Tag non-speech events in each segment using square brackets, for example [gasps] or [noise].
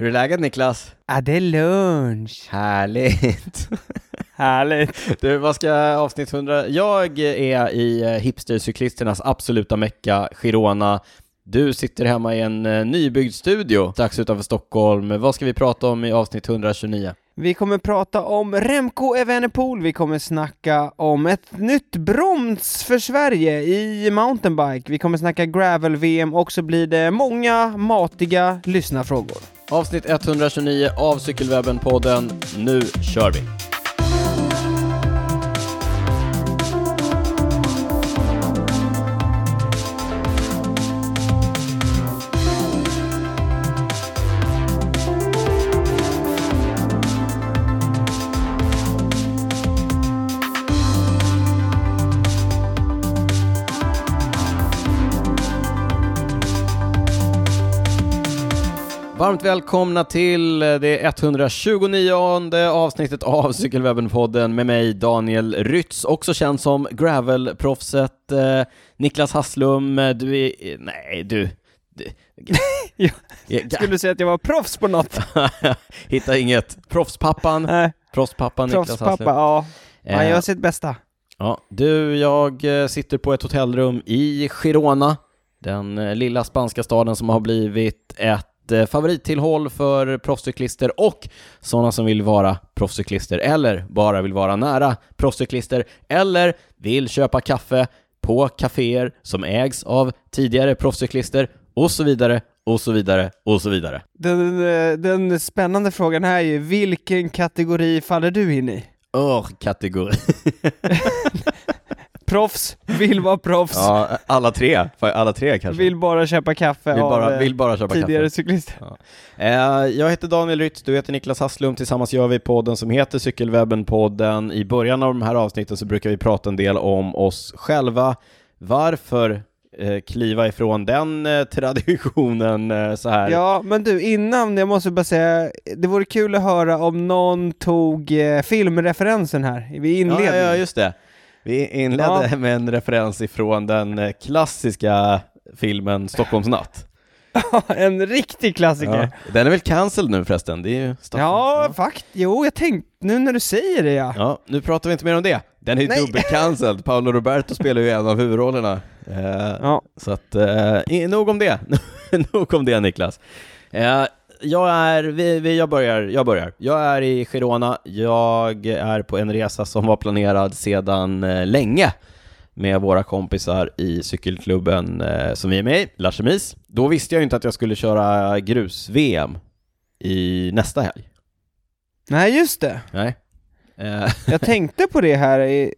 Hur är läget Niklas? Ja, det är lunch. Härligt! [laughs] Härligt. Du, vad ska avsnitt 100? Jag är i eh, hipstercyklisternas absoluta mecka, Girona. Du sitter hemma i en eh, nybyggd studio strax utanför Stockholm. Vad ska vi prata om i avsnitt 129? Vi kommer prata om Remco Evenepoel, vi kommer snacka om ett nytt broms för Sverige i mountainbike, vi kommer snacka gravel-VM och så blir det många matiga lyssnarfrågor. Avsnitt 129 av Cykelwebben-podden. Nu kör vi! Varmt välkomna till det 129 avsnittet av Cykelwebben-podden med mig Daniel Rytz, också känd som Gravel-proffset eh, Niklas Hasslum, du är... Nej, du... du [laughs] Skulle du säga att jag var proffs på något? [laughs] Hitta inget. Proffspappan, Nej, proffspappan Niklas proffspappa, Hasslum. ja. Han Eh, gör sitt bästa. Ja, du, jag eh, sitter på ett hotellrum i Girona, den eh, lilla spanska staden som har blivit ett favorittillhåll för proffscyklister och sådana som vill vara proffscyklister eller bara vill vara nära proffscyklister eller vill köpa kaffe på kaféer som ägs av tidigare proffscyklister och så vidare och så vidare och så vidare. Den, eh, den spännande frågan här är ju, vilken kategori faller du in i? Ör-kategori. [laughs] Proffs, vill vara proffs, ja, alla tre. Alla tre kanske. vill bara köpa kaffe vill, av bara, eh, vill bara köpa tidigare kaffe. cyklister. Eh, Jag heter Daniel Rytz, du heter Niklas Hasslum, tillsammans gör vi podden som heter Cykelwebben-podden. I början av de här avsnitten så brukar vi prata en del om oss själva. Varför eh, kliva ifrån den eh, traditionen så här? Ja, men du, innan, jag måste bara säga, det vore kul att höra om någon tog filmreferensen här vid ja, inledningen. ja, just det. Vi inledde Ja. med en referens ifrån den eh, klassiska filmen Stockholms natt. [laughs] en riktig klassiker. Ja. Den är väl cancelled nu förresten? Det är ju Stockholm. Ja, fakt. Jo, jag tänkte, nu när du säger det ja. Ja, nu pratar vi inte mer om det. Den är ju dubbelcancelled. Paolo Roberto spelar ju en av huvudrollerna. Eh, Ja, Så att, eh, nog om det. [laughs] nog om det Niklas. Eh, jag är, vi, vi, jag börjar, jag börjar. Jag är i Girona. Jag är på en resa som var planerad sedan eh, länge med våra kompisar i cykelklubben eh, som vi är med i, Larsemis. Då visste jag inte att jag skulle köra grus-VM i nästa helg. nej just det. Nej. Eh, [laughs] Jag tänkte på det här i,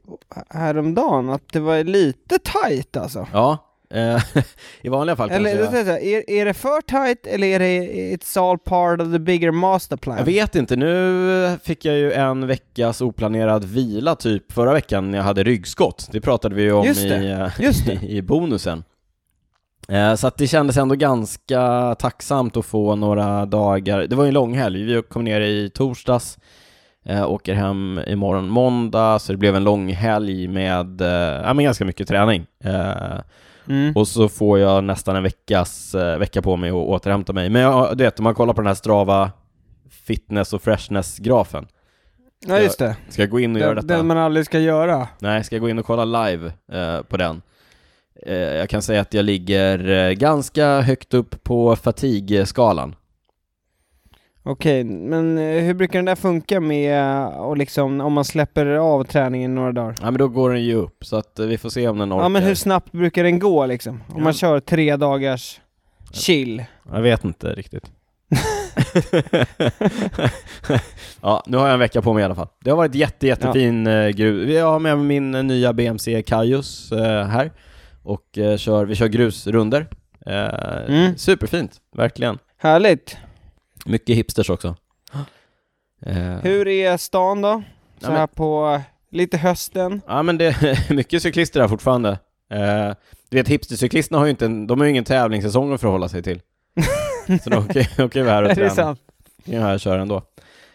häromdagen, att det var lite tight alltså. ja, [laughs] i vanliga fall Eller kanske jag... jag... är, är det för tight eller är det it's all part of the bigger master plan? Jag vet inte, nu fick jag ju en veckas oplanerad vila typ förra veckan när jag hade ryggskott. Det pratade vi ju om Just i, eh, just [laughs] i bonusen. Eh, Så att det kändes ändå ganska tacksamt att få några dagar. Det var ju en lång helg, vi kom ner i torsdags, eh, åker hem imorgon måndag, så det blev en lång helg med, eh, ja men ganska mycket träning. Mm. och så får jag nästan en veckas, eh, vecka på mig att återhämta mig. Men jag, du vet, om man kollar på den här Strava fitness och freshness-grafen. Ja just det, Ska jag gå in och göra den, detta? den man aldrig ska göra. Nej, ska jag gå in och kolla live eh, på den? Eh, jag kan säga att jag ligger eh, ganska högt upp på fatigue-skalan. Okej, men eh, hur brukar den där funka med, eh, och liksom, om man släpper av träningen några dagar? Ja, men då går den ju upp, så att eh, vi får se om den orkar. Ja men hur snabbt brukar den gå liksom? Om Ja. man kör tre dagars chill? Jag vet inte riktigt. [laughs] ja, nu har jag en vecka på mig i alla fall. Det har varit jätte, jättefin ja. grus. Jag har med min nya BMC eh, här och kör, vi kör grusrunder. Mm. Superfint, verkligen. Härligt! Mycket hipsters också. Eh, Hur är stan då? Så Ja, men- här på eh, lite hösten? Ja men det är [laughs] mycket cyklister här fortfarande. Eh, du vet hipstercyklisterna har ju inte en, de har ju ingen tävlingssäsong att förhålla sig till. [laughs] Så de åker åker ju här och [laughs] Är det tränar. sant? kan jag här köra ändå.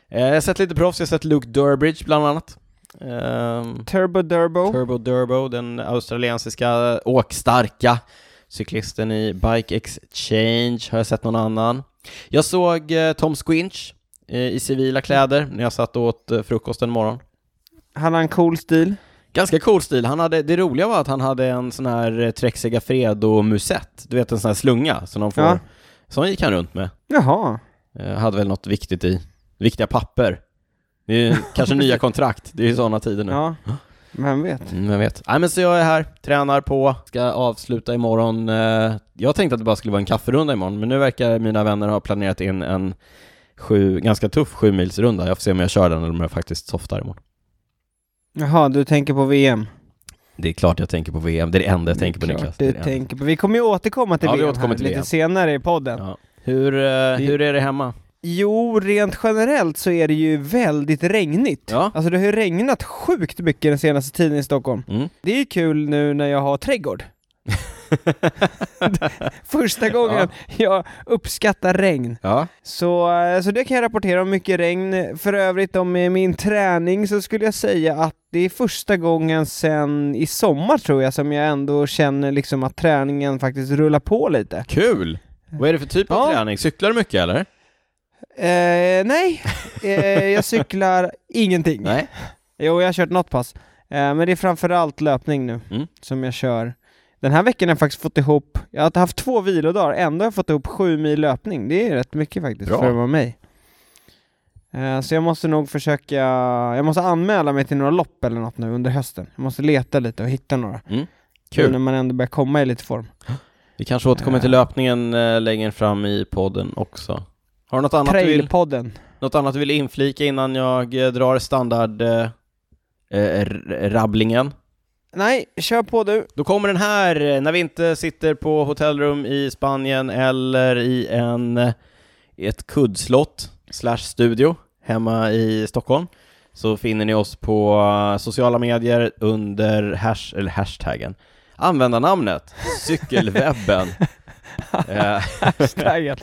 Eh, jag har sett lite proffs, jag har sett Luke Durbridge bland annat. Ehm, Turbo Durbo? Turbo Durbo, den australiensiska åkstarka Cyklisten i Bike Exchange, har jag sett någon annan? Jag såg eh, Tom Squinch eh, i civila kläder när jag satt och åt eh, frukost en morgon. Han har en cool stil. Ganska cool stil. Han hade, det roliga var att han hade en sån här Trek Segafredo-musett, du vet en sån här slunga som de får, Ja. sån gick han runt med. Jaha. Hade väl något viktigt i, viktiga papper. Det är kanske nya [laughs] kontrakt, det är ju sådana tider nu. Ja. Vem vet? Mm, jag vet. Nej men så jag är här, tränar på, ska avsluta imorgon. Eh, Jag tänkte att det bara skulle vara en kafferunda imorgon, men nu verkar mina vänner ha planerat in en sju, ganska tuff sju milsrunda. Jag får se om jag kör den eller om jag faktiskt softar imorgon. Jaha, du tänker på VM? Det är klart jag tänker på VM, det är det enda jag Det tänker på Niklas. Du Det det tänker på. Vi kommer ju återkomma till Ja, vi VM här till lite VM. senare i podden. Ja. Hur, eh, hur är det hemma? Jo, rent generellt så är det ju väldigt regnigt. Ja. Alltså det har ju regnat sjukt mycket den senaste tiden i Stockholm. Mm. Det är ju kul nu när jag har trädgård. [laughs] Första gången jag uppskattar regn. Ja. Så, eh, så det kan jag rapportera om mycket regn. För övrigt om min träning så skulle jag säga att det är första gången sen i sommar tror jag som jag ändå känner liksom att träningen faktiskt rullar på lite. Kul! Vad är det för typ av Ja. träning? Cyklar du mycket eller? Eh, nej, eh, jag cyklar ingenting. Nej. Jo, jag har kört något pass. Eh, men det är framförallt löpning nu Mm. som jag kör. Den här veckan har jag faktiskt fått ihop, jag har haft två vilodagar, ändå har jag fått ihop sju mil löpning. Det är rätt mycket faktiskt Bra. för att vara mig. Eh, så jag måste nog försöka, jag måste anmäla mig till några lopp eller något nu under hösten. Jag måste leta lite och hitta några. Nu Kul. när man ändå börjar komma i lite form. Vi kanske återkommer till löpningen eh, längre fram i podden också. Har du något annat du vill Trailpodden. Något annat du vill inflika innan jag eh, drar standard eh, eh, r- rabblingen? Nej, kör på du. Då kommer den här, eh, när vi inte sitter på hotellrum i Spanien eller i en, eh, i ett kuddslott slash studio hemma i Stockholm så finner ni oss på eh, sociala medier under hash, eller hashtaggen användarnamnet [laughs] cykelwebben. [laughs] eh, [laughs] Hashtaggen.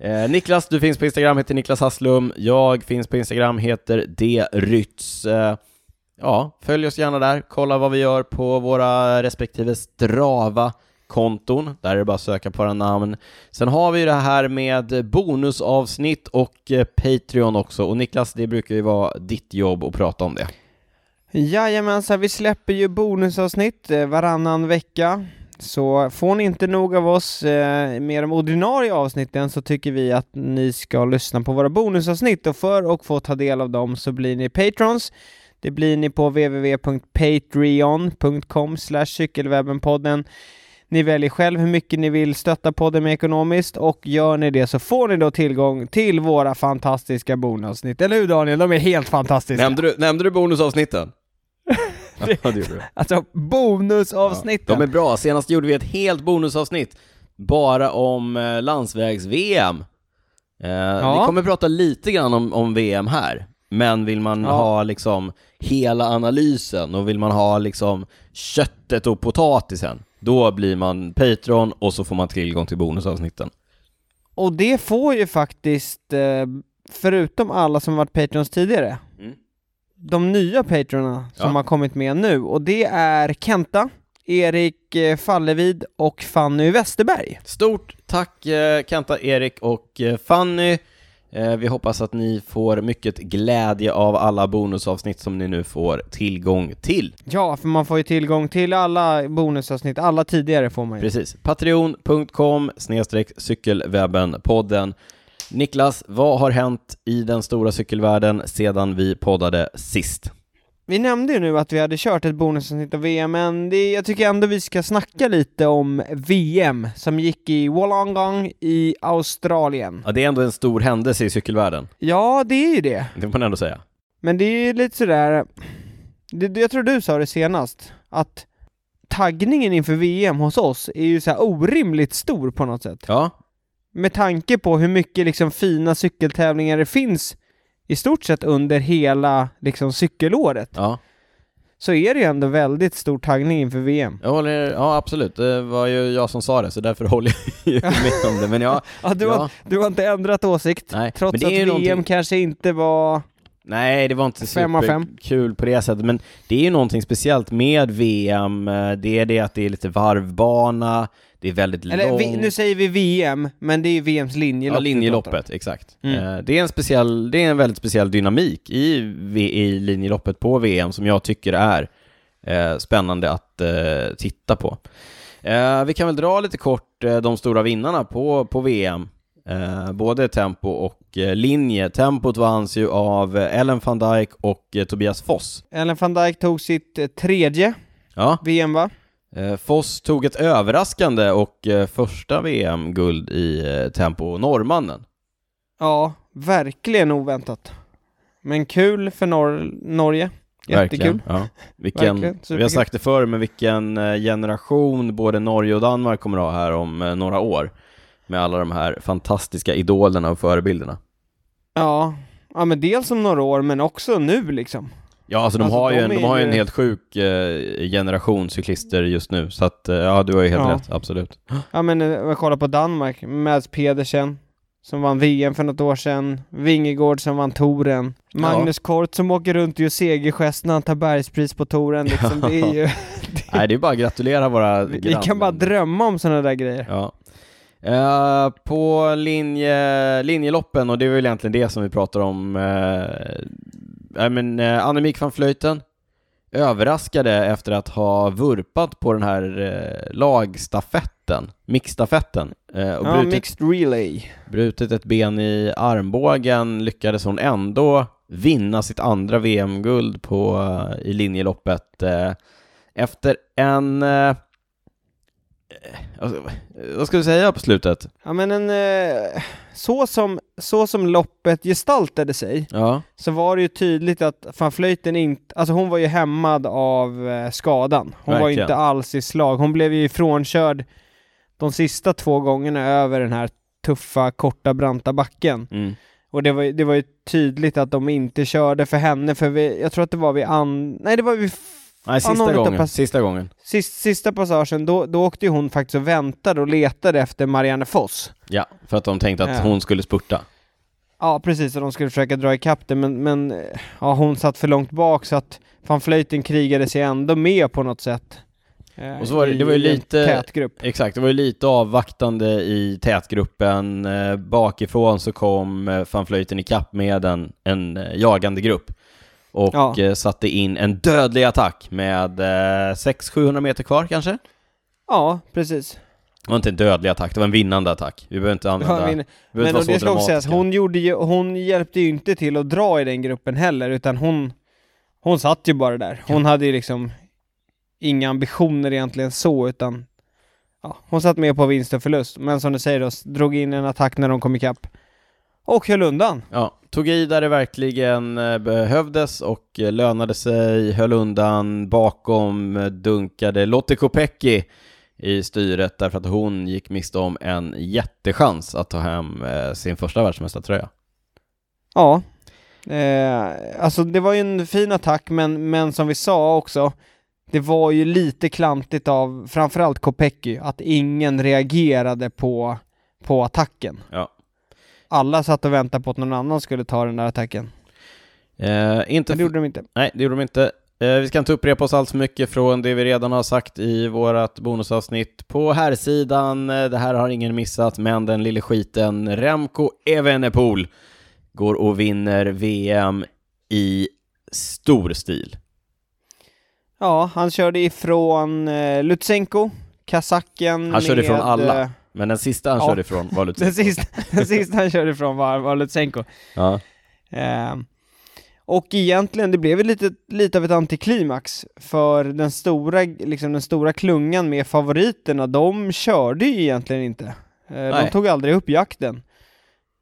Eh, Niklas, du finns på Instagram, heter Niklas Hasslum. Jag finns på Instagram, heter drytz. Eh, ja, följ oss gärna där. Kolla vad vi gör på våra respektive Strava-konton. Där är det bara att söka på våra namn. Sen har vi ju det här med bonusavsnitt och eh, Patreon också. Och Niklas, det brukar ju vara ditt jobb att prata om det. Jajamensan, vi släpper ju bonusavsnitt eh, varannan vecka. Så får ni inte nog av oss eh, med de ordinarie avsnitten så tycker vi att ni ska lyssna på våra bonusavsnitt och för att få ta del av dem så blir ni patrons. Det blir ni på www.patreon.com cykelwebbenpodden. Ni väljer själv hur mycket ni vill stötta podden med ekonomiskt och gör ni det så får ni då tillgång till våra fantastiska bonusavsnitt. Eller hur Daniel? De är helt fantastiska. Nämnde du, nämnde du bonusavsnitten? [laughs] ja, det gjorde. [laughs] Alltså bonusavsnitten. De är bra. Senast gjorde vi ett helt bonusavsnitt bara om eh, landsvägs-VM. Eh, Vi kommer prata lite grann om, om VM här, men vill man Ja. ha liksom hela analysen och vill man ha liksom köttet och potatisen, då blir man Patreon och så får man tillgång till bonusavsnitten. Och det får ju faktiskt, eh, förutom alla som varit Patrons tidigare. De nya Patronerna som Ja. har kommit med nu, och det är Kenta, Erik eh, Fallevid och Fanny Westerberg. Stort tack eh, Kenta, Erik och eh, Fanny. Vi hoppas att ni får mycket glädje av alla bonusavsnitt som ni nu får tillgång till. Ja, för man får ju tillgång till alla bonusavsnitt, alla tidigare får man ju. Precis. Patreon.com cykelwebben-podden. Niklas, vad har hänt i den stora cykelvärlden sedan vi poddade sist? Vi nämnde ju nu att vi hade kört ett bonusavsnitt av VM, men det, jag tycker ändå vi ska snacka lite om VM som gick i Wollongong i Australien. Ja, det är ändå en stor händelse i cykelvärlden. Ja, det är ju det. Det får man ändå säga. Men det är ju lite sådär, det, jag tror du sa det senast, att taggningen inför VM hos oss är ju så orimligt stor på något sätt. Ja, Med tanke på hur mycket liksom fina cykeltävlingar det finns i stort sett under hela liksom cykelåret, ja. så är det ju ändå väldigt stor taggning inför VM. Jag håller, ja absolut. Det var ju jag som sa det, så därför [laughs] håller jag ju med om det. Men ja, [laughs] Ja, du, Ja. Har, du har inte ändrat åsikt, nej. trots att VM någonting- kanske inte var Nej, det var inte superkul på det sättet, men det är ju någonting speciellt med VM. Det är det att det är lite varvbana, det är väldigt Eller långt. vi, nu säger vi VM, men det är VMs linjelopp Ja, linjeloppet, exakt. Mm. Eh, Det är en speciell, det är en väldigt speciell dynamik i, i linjeloppet på VM som jag tycker är eh, spännande att eh, titta på. Eh, vi kan väl dra lite kort de stora vinnarna på, på VM. Både tempo och linje. Tempot vanns ju av Ellen van Dijk och Tobias Foss. Ellen van Dijk tog sitt tredje Ja, VM va? Eh, Foss tog ett överraskande och eh, första VM-guld i eh, tempo, norrmannen. Ja, verkligen oväntat. Men kul för Nor- Norge. Jättekul. Verkligen. Ja. Vilken, vi har sagt det förr, men vilken generation både Norge och Danmark kommer att ha här om några år. Med alla de här fantastiska idolerna och förebilderna. Ja. ja, men dels om några år, men också nu liksom. Ja, alltså de Alltså, har ju, de en, är de har ju en ju- helt sjuk eh, generation cyklister just nu, så att eh, ja, du har ju helt Ja. rätt, absolut. [gasps] Ja men eh, kollar på Danmark, Mads Pedersen som vann VM för något år sedan, Vingegård som vann touren, Magnus Kort som åker runt och gör segergest när han tar bergspris på touren liksom, det är ju... [laughs] Nej, det är bara att gratulera våra vi, [laughs] vi kan bara drömma om sådana där grejer. Ja. Eh, på linje, linjeloppen, och det är väl egentligen det som vi pratar om, uh, I men, uh, Annemiek van Vleuten överraskade efter att ha vurpat på den här uh, lagstafetten, mixstafetten, eh, och Ja, brutit, mixed relay. brutit ett ben i armbågen lyckades hon ändå vinna sitt andra VM-guld på, eh, i linjeloppet eh, efter en eh, alltså, vad ska du säga på slutet? Ja men en, eh, så, som, så som loppet gestaltade sig, Ja, så var det ju tydligt att van Vleuten inte, alltså hon var ju hämmad av eh, skadan. Hon var ju Verkligen. inte alls i slag. Hon blev ju ifrånkörd de sista två gångerna över den här tuffa, korta, branta backen. mm. Och det var, det var ju tydligt att de inte körde för henne, för vi, jag tror att det var vid an... Nej, det var vid Nej, sista gången. Sista gången. sist, sista passagen, då, då åkte ju hon faktiskt och väntade och letade efter Marianne Foss. Ja, för att de tänkte att Ja. hon skulle spurta. Ja, precis, och de skulle försöka dra ikapp det, men, men eh, ja, hon satt för långt bak så att van Vleuten krigade sig ändå med på något sätt. Eh, Och så var det- det var ju i en lite- Tät grupp. Exakt, det var ju lite avvaktande i tätgruppen. Eh, bakifrån så kom eh, van Vleuten ikapp med en, en eh, jagande grupp. Och Ja. eh, satte in en dödlig attack med eh, 600-700 meter kvar kanske? Ja, precis. Det var inte en dödlig attack, det var en vinnande attack. Vi behöver inte använda... Ja, vi behöver Men inte det ska också sägas, hon, gjorde ju, hon hjälpte ju inte till att dra i den gruppen heller, utan hon, hon satt ju bara där. Hon hade ju liksom inga ambitioner egentligen så, utan ja, hon satt med på vinst och förlust. Men som du säger då, drog in en attack när de kom ikapp. Och höll undan. Ja, tog i där det verkligen eh, behövdes och eh, lönade sig, höll undan bakom, eh, dunkade Lotte Kopecky i styret därför att hon gick miste om en jättechans att ta hem sin första världsmästartröja. Ja. Eh, alltså det var ju en fin attack, men, men som vi sa också, det var ju lite klantigt av framförallt Kopecky, att ingen reagerade på, på attacken. Ja. Alla satt och väntade på att någon annan skulle ta den där attacken. Eh, inte Men det gjorde de inte. Nej, det gjorde de inte. Eh, vi ska inte upprepa oss allt för mycket från det vi redan har sagt i vårt bonusavsnitt. På här sidan, eh, det här har ingen missat, men den lille skiten Remco Evenepoel går och vinner VM i stor stil. Ja, han körde ifrån eh, Lutsenko, kazacken Han körde med, ifrån alla. Men den sista han Ja. körde ifrån var den, Lutsenko. sista, den sista han körde ifrån var, var Lutsenko. Ja. Eh, och egentligen, det blev lite, lite av ett antiklimax, för den stora, liksom den stora klungan med favoriterna, de körde ju egentligen inte. Eh, de tog aldrig upp jakten.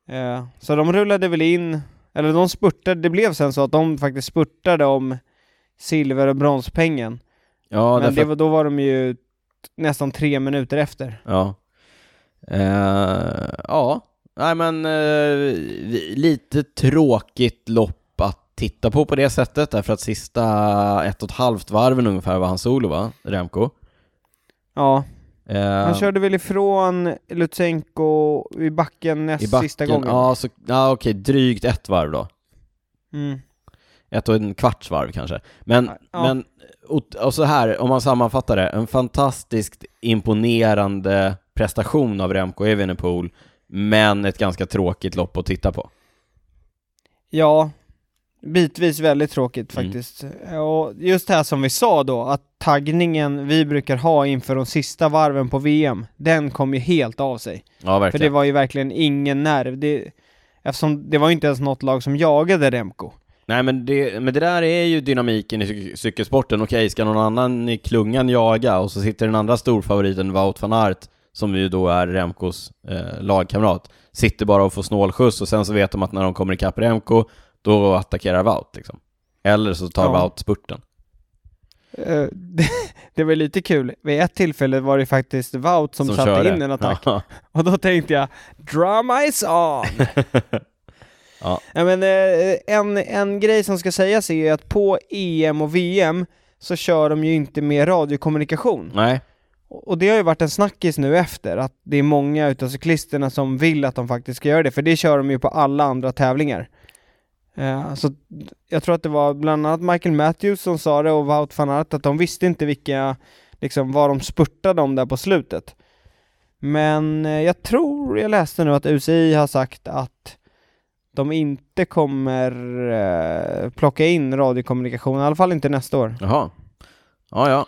Eh, så de rullade väl in, eller de spurtade, det blev sen så att de faktiskt spurtade om silver och bronspengen. Ja, Men därför det var, då var de ju nästan tre minuter efter. Ja. Eh, ja, nej men eh, lite tråkigt lopp att titta på på det sättet därför att sista ett och ett halvt varven ungefär var han solo va, Remco? Ja, Eh, han körde väl ifrån Lutsenko i backen näst i backen, sista gången. Ja, så, ja okej, drygt ett varv då. Mm. ett och en kvarts varv kanske. Men, Ja. men och, och så här, om man sammanfattar det, en fantastiskt imponerande prestation av Remco Evenepoel, men ett ganska tråkigt lopp att titta på. Ja, bitvis väldigt tråkigt Mm. faktiskt. Och just det här som vi sa då, att taggningen vi brukar ha inför de sista varven på VM, den kom ju helt av sig. Ja, För verkligen. det var ju verkligen ingen nerv. Det, eftersom det var ju inte ens något lag som jagade Remco. Nej, men det, men det där är ju dynamiken i cyk- cykelsporten. Okej, ska någon annan i klungan jaga och så sitter den andra storfavoriten Wout van Aert, som ju då är Remcos eh, lagkamrat, sitter bara och får snålskjuts och sen så vet de att när de kommer ikapp Remco, då attackerar Wout liksom. Eller så tar Ja. Wout spurten. Eh, [laughs] det, det var lite kul. Vid ett tillfälle var det faktiskt Wout som, satte körde. in en attack. Ja. [laughs] Och då tänkte jag, drama is on! Ja. Ja, men, eh, en, en grej som ska sägas är ju att på EM och VM så kör de ju inte med radiokommunikation. Nej, och det har ju varit en snackis nu efter, att det är många utav cyklisterna som vill att de faktiskt ska göra det, för det kör de ju på alla andra tävlingar. Eh, så jag tror att det var bland annat Michael Matthews som sa det och Wout van Aert att de visste inte vilka, liksom vad de spurtade om där på slutet. Men eh, jag tror, jag läste nu att UCI har sagt att de inte kommer eh, plocka in radiokommunikation, i alla fall inte nästa år. jaha. Ja, ja.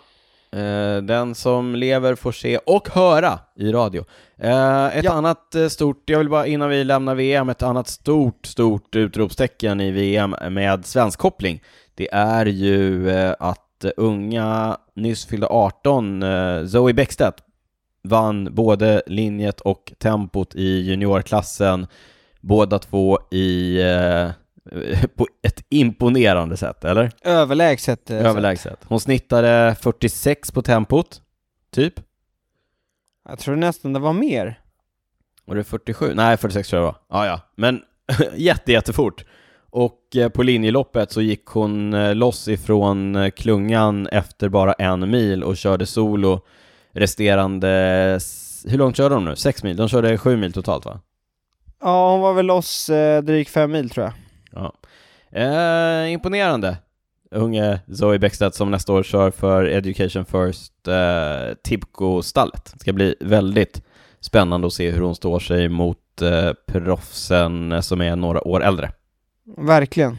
Eh, den som lever får se och höra i radio. Eh, ett Ja. annat eh, stort, jag vill bara innan vi lämnar VM, ett annat stort, stort utropstecken i VM med svensk koppling. Det är ju att unga, nyss fyllda 18, eh, Zoe Bäckstedt vann både linjet och tempot i juniorklassen, båda två i [laughs] på ett imponerande sätt, eller? Överlägset. eh, Överlägset. Hon snittade 46 på tempot, typ. Jag tror nästan det var mer. Och det är 47? Nej, 46 tror jag det var. Ja, ja. Men [laughs] jätte, jättefort. Och eh, på linjeloppet så gick hon eh, loss ifrån klungan efter bara en mil och körde solo resterande... Hur långt körde de nu? Sex mil? De körde sju mil totalt va? Ja, hon var väl loss eh, drygt fem mil tror jag. Ja. Eh, imponerande. Unge Zoe Bäckstedt som nästa år kör för Education First eh, Tibco-stallet. Det ska bli väldigt spännande att se hur hon står sig mot eh, proffsen som är några år äldre. Verkligen.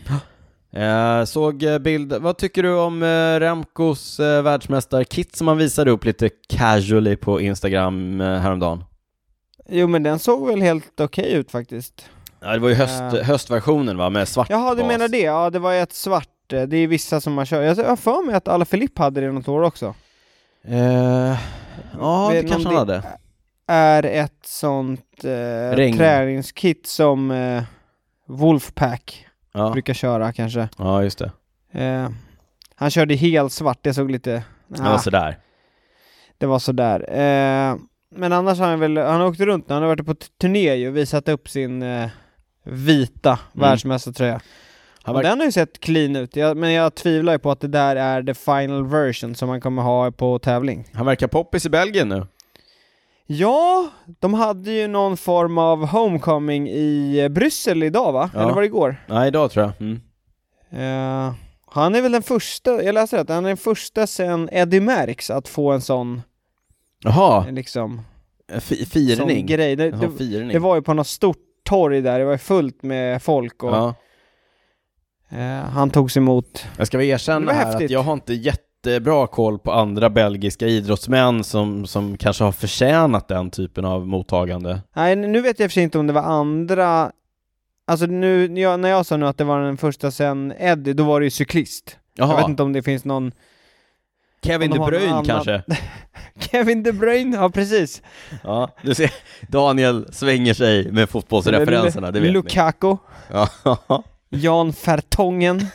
Eh, såg bild, vad tycker du om eh, Remcos eh, världsmästarkit som han visade upp lite casually på Instagram eh, häromdagen? Jo, men den såg väl helt okej ut faktiskt. Ja, det var ju höst, Eh. höstversionen va, med svart Jaha, du bas. menar det? Ja, det var ett svart. eh, Det är vissa som har kört. Jag har för mig att Alla Filip hade det något år också. Eh, ja, det kanske han hade. Är ett sånt Regn. träningskit som eh, Wolfpack Ja. brukar köra kanske. ja, just det. Eh, han körde helt svart, det såg lite... Det var sådär. Det var sådär. Eh, men annars har han väl, han har åkt runt han har varit på turné ju och visat upp sin eh, vita världsmästartröja. Han verk- den har ju sett clean ut, jag, men jag tvivlar ju på att det där är the final version som man kommer ha på tävling. Han verkar poppis i Belgien nu. Ja, de hade ju någon form av homecoming i eh, Bryssel idag va? Ja. Eller var det igår? Nej, idag tror jag. Mm. Eh, han är väl den första, jag läste rätt, han är den första sen Eddie Merckx att få en sån, Jaha, liksom, sån firning. grej. Det, Jaha, firning. det var ju på något stort torg där, det var fullt med folk och Ja. eh, han togs emot. Jag ska väl erkänna här häftigt. att jag har inte jättebra koll på andra belgiska idrottsmän som, som kanske har förtjänat den typen av mottagande. Nej, nu vet jag för sig inte om det var andra, alltså nu, när jag, när jag sa nu att det var den första sen Eddie, då var det ju cyklist. Jag vet Jaha, inte om det finns någon Kevin de Bruyne annan- kanske? [laughs] Kevin De Bruyne, ja precis. Ja, du ser, Daniel svänger sig med fotbollsreferenserna, det vet. Lukaku, Ja, [laughs] Jan Fertongen. [laughs]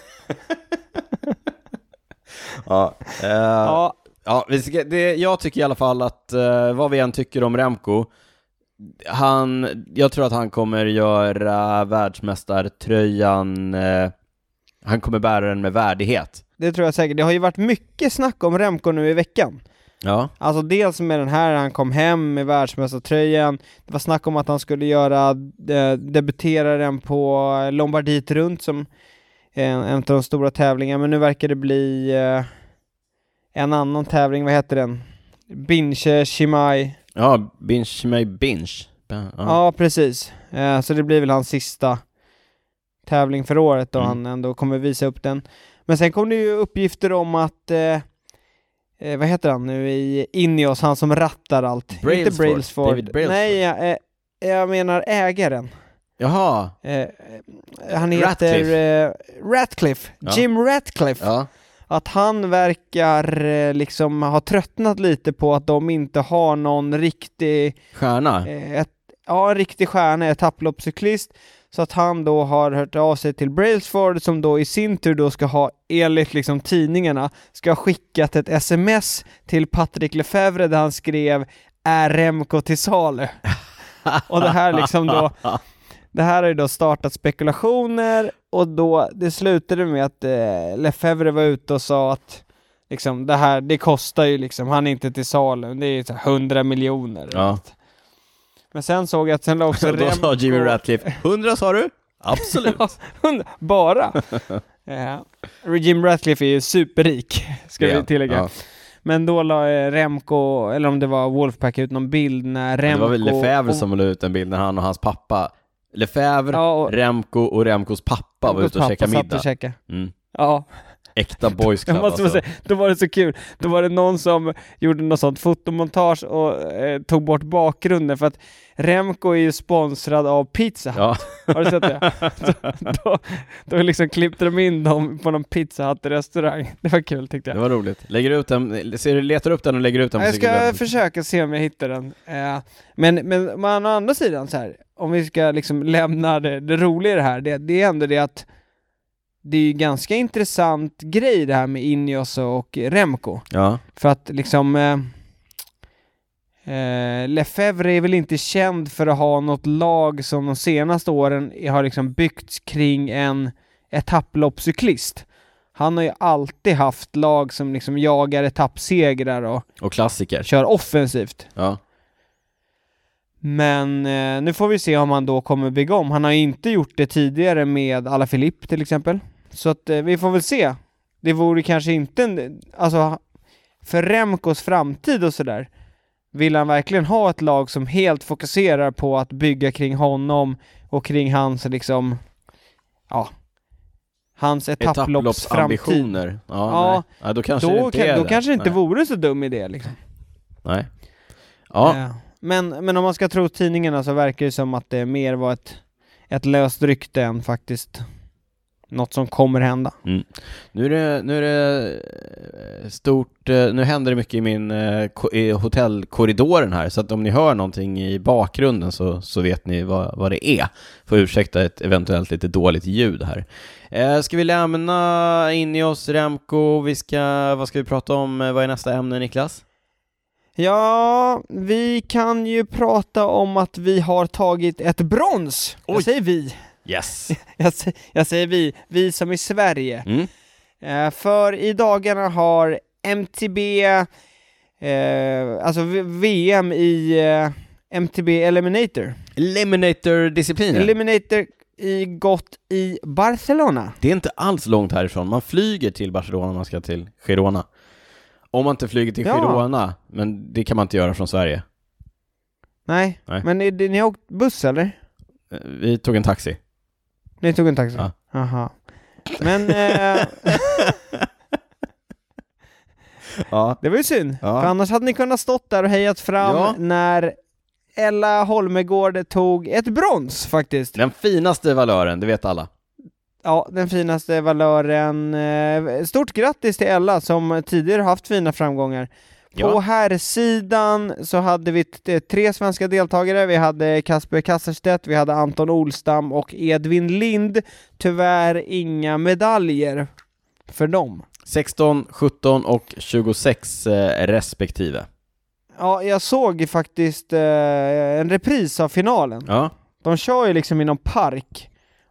ja. Eh, Ja, Ja, vi ska, det, jag tycker i alla fall att eh, vad vi än tycker om Remco, han, jag tror att han kommer göra världsmästartröjan, eh, han kommer bära den med värdighet. Det tror jag säkert. Det har ju varit mycket snack om Remco nu i veckan. Ja, Alltså dels med den här, han kom hem med världsmästartröjan. Det var snack om att han skulle göra, eh, debutera den på Lombardiet runt som en, en av de stora tävlingarna, men nu verkar det bli eh, en annan tävling, vad heter den? Binche Chimay. Ja, binge mig binge. Ja. Ja, precis. Eh, så det blir väl hans sista tävling för året då Mm. han ändå kommer visa upp den. Men sen kom det ju uppgifter om att, eh, eh, vad heter han nu i Ineos, han som rattar allt. Inte Brailsford. Brailsford. David Brailsford. Nej, jag, eh, jag menar ägaren. Jaha, Eh, han heter Ratcliffe. eh, Ratcliffe. Ja. Jim Ratcliffe. ja. Att han verkar eh, liksom ha tröttnat lite på att de inte har någon riktig Stjärna. Eh, ett, ja, en riktig stjärna, etapploppscyklist. Så att han då har hört av sig till Brailsford som då i sin tur då ska ha, enligt liksom tidningarna, ska ha skickat ett sms till Patrick Lefevre där han skrev Är Remco till salu? [laughs] Och det här liksom då, det här har ju då startat spekulationer och då, det slutade med att eh, Lefevre var ute och sa att liksom det här, det kostar ju liksom, han är inte till salu, det är här 100 miljoner. Ja. Men sen såg jag att sen la också [laughs] Då sa Remco- Jimmy Ratcliffe, 100 sa du? Absolut. [laughs] Bara? [laughs] ja. Jim Ratcliffe är ju superrik, ska Ja, vi tillägga. ja. Men då la eh, Remco, eller om det var Wolfpack, ut någon bild när Remco... Det var väl Lefebvre och- som la ut en bild när han och hans pappa Lefebvre, Ja, och Remco och Remcos pappa var Remcos ute och käkade middag. Och käka. Mm. Ja, Äkta boys club alltså. säga, då var det så kul. Då var det någon som gjorde något sånt fotomontage och eh, tog bort bakgrunden för att Remco är ju sponsrad av Pizza Hut. Ja, Har du sett det? [laughs] då, då, då liksom klippte de in dem på någon Pizza Hut-restaurang. Det var kul tyckte jag. det var roligt. Lägger ut den, ser letar upp den och lägger ut den på Jag ska försöka se om jag hittar den. Eh, men, men men å andra sidan så här, om vi ska liksom lämna det, det roliga i det här, det, det är ändå det att det är ju ganska intressant grej det här med Ineos och Remco. Ja, För att liksom eh, eh, Lefebvre är väl inte känd för att ha något lag som de senaste åren har liksom byggts kring en etapploppscyklist. Han har ju alltid haft lag som liksom jagar etappsegrar och och klassiker. kör offensivt. Ja. Men eh, nu får vi se om han då kommer bygga om. Han har ju inte gjort det tidigare med Ala Filip till exempel. Så att eh, vi får väl se. Det vore kanske inte en, alltså för Remcos framtid och sådär. Vill han verkligen ha ett lag som helt fokuserar på att bygga kring honom och kring hans liksom, ja, hans etapploppsframtid. Ja, Ja, ja, då kanske det Då, inte kan, då det. kanske det inte nej. vore så dum idé liksom. Nej. Ja, Eh, Men, men om man ska tro tidningarna så verkar det som att det mer var ett, ett löst rykte än faktiskt något som kommer hända. nu är det, nu är det eh, stort, eh, nu händer det mycket i min eh, i hotellkorridoren här, så att om ni hör någonting i bakgrunden så, så vet ni vad, vad det är. Får ursäkta ett eventuellt lite dåligt ljud här. Eh, ska vi lämna in i oss Remco, vi ska, vad ska vi prata om, vad är nästa ämne Niklas? Ja, vi kan ju prata om att vi har tagit ett brons. Oj. Jag säger vi. Yes! [laughs] Jag, jag säger vi. Vi som i Sverige. Mm. Eh, för i dagarna har MTB, eh, alltså VM i eh, MTB Eliminator. Eliminator-disciplinen. Eliminator i gått i Barcelona. Det är inte alls långt härifrån. Man flyger till Barcelona om man ska till Girona. Om man inte flyger till Ja. Girona, men det kan man inte göra från Sverige. Nej, Nej. men är det, ni har åkt buss eller? Eh, Vi tog en taxi. Ni tog en taxi? Ja. Aha. Men eh, [laughs] Ja. det var ju synd, Ja. för annars hade ni kunnat stått där och hejat fram Ja. när Ella Holmegård tog ett brons faktiskt. Den finaste valören, det vet alla. Ja, den finaste valören. Eh, Stort grattis till Ella som tidigare haft fina framgångar. På Ja. herrsidan så hade vi tre svenska deltagare. Vi hade Kasper Kasserstedt, vi hade Anton Olstam och Edvin Lind. Tyvärr inga medaljer för dem. 16, 17 och 26 eh, respektive. Ja, jag såg faktiskt eh, en repris av finalen. Ja. De kör ju liksom i någon park.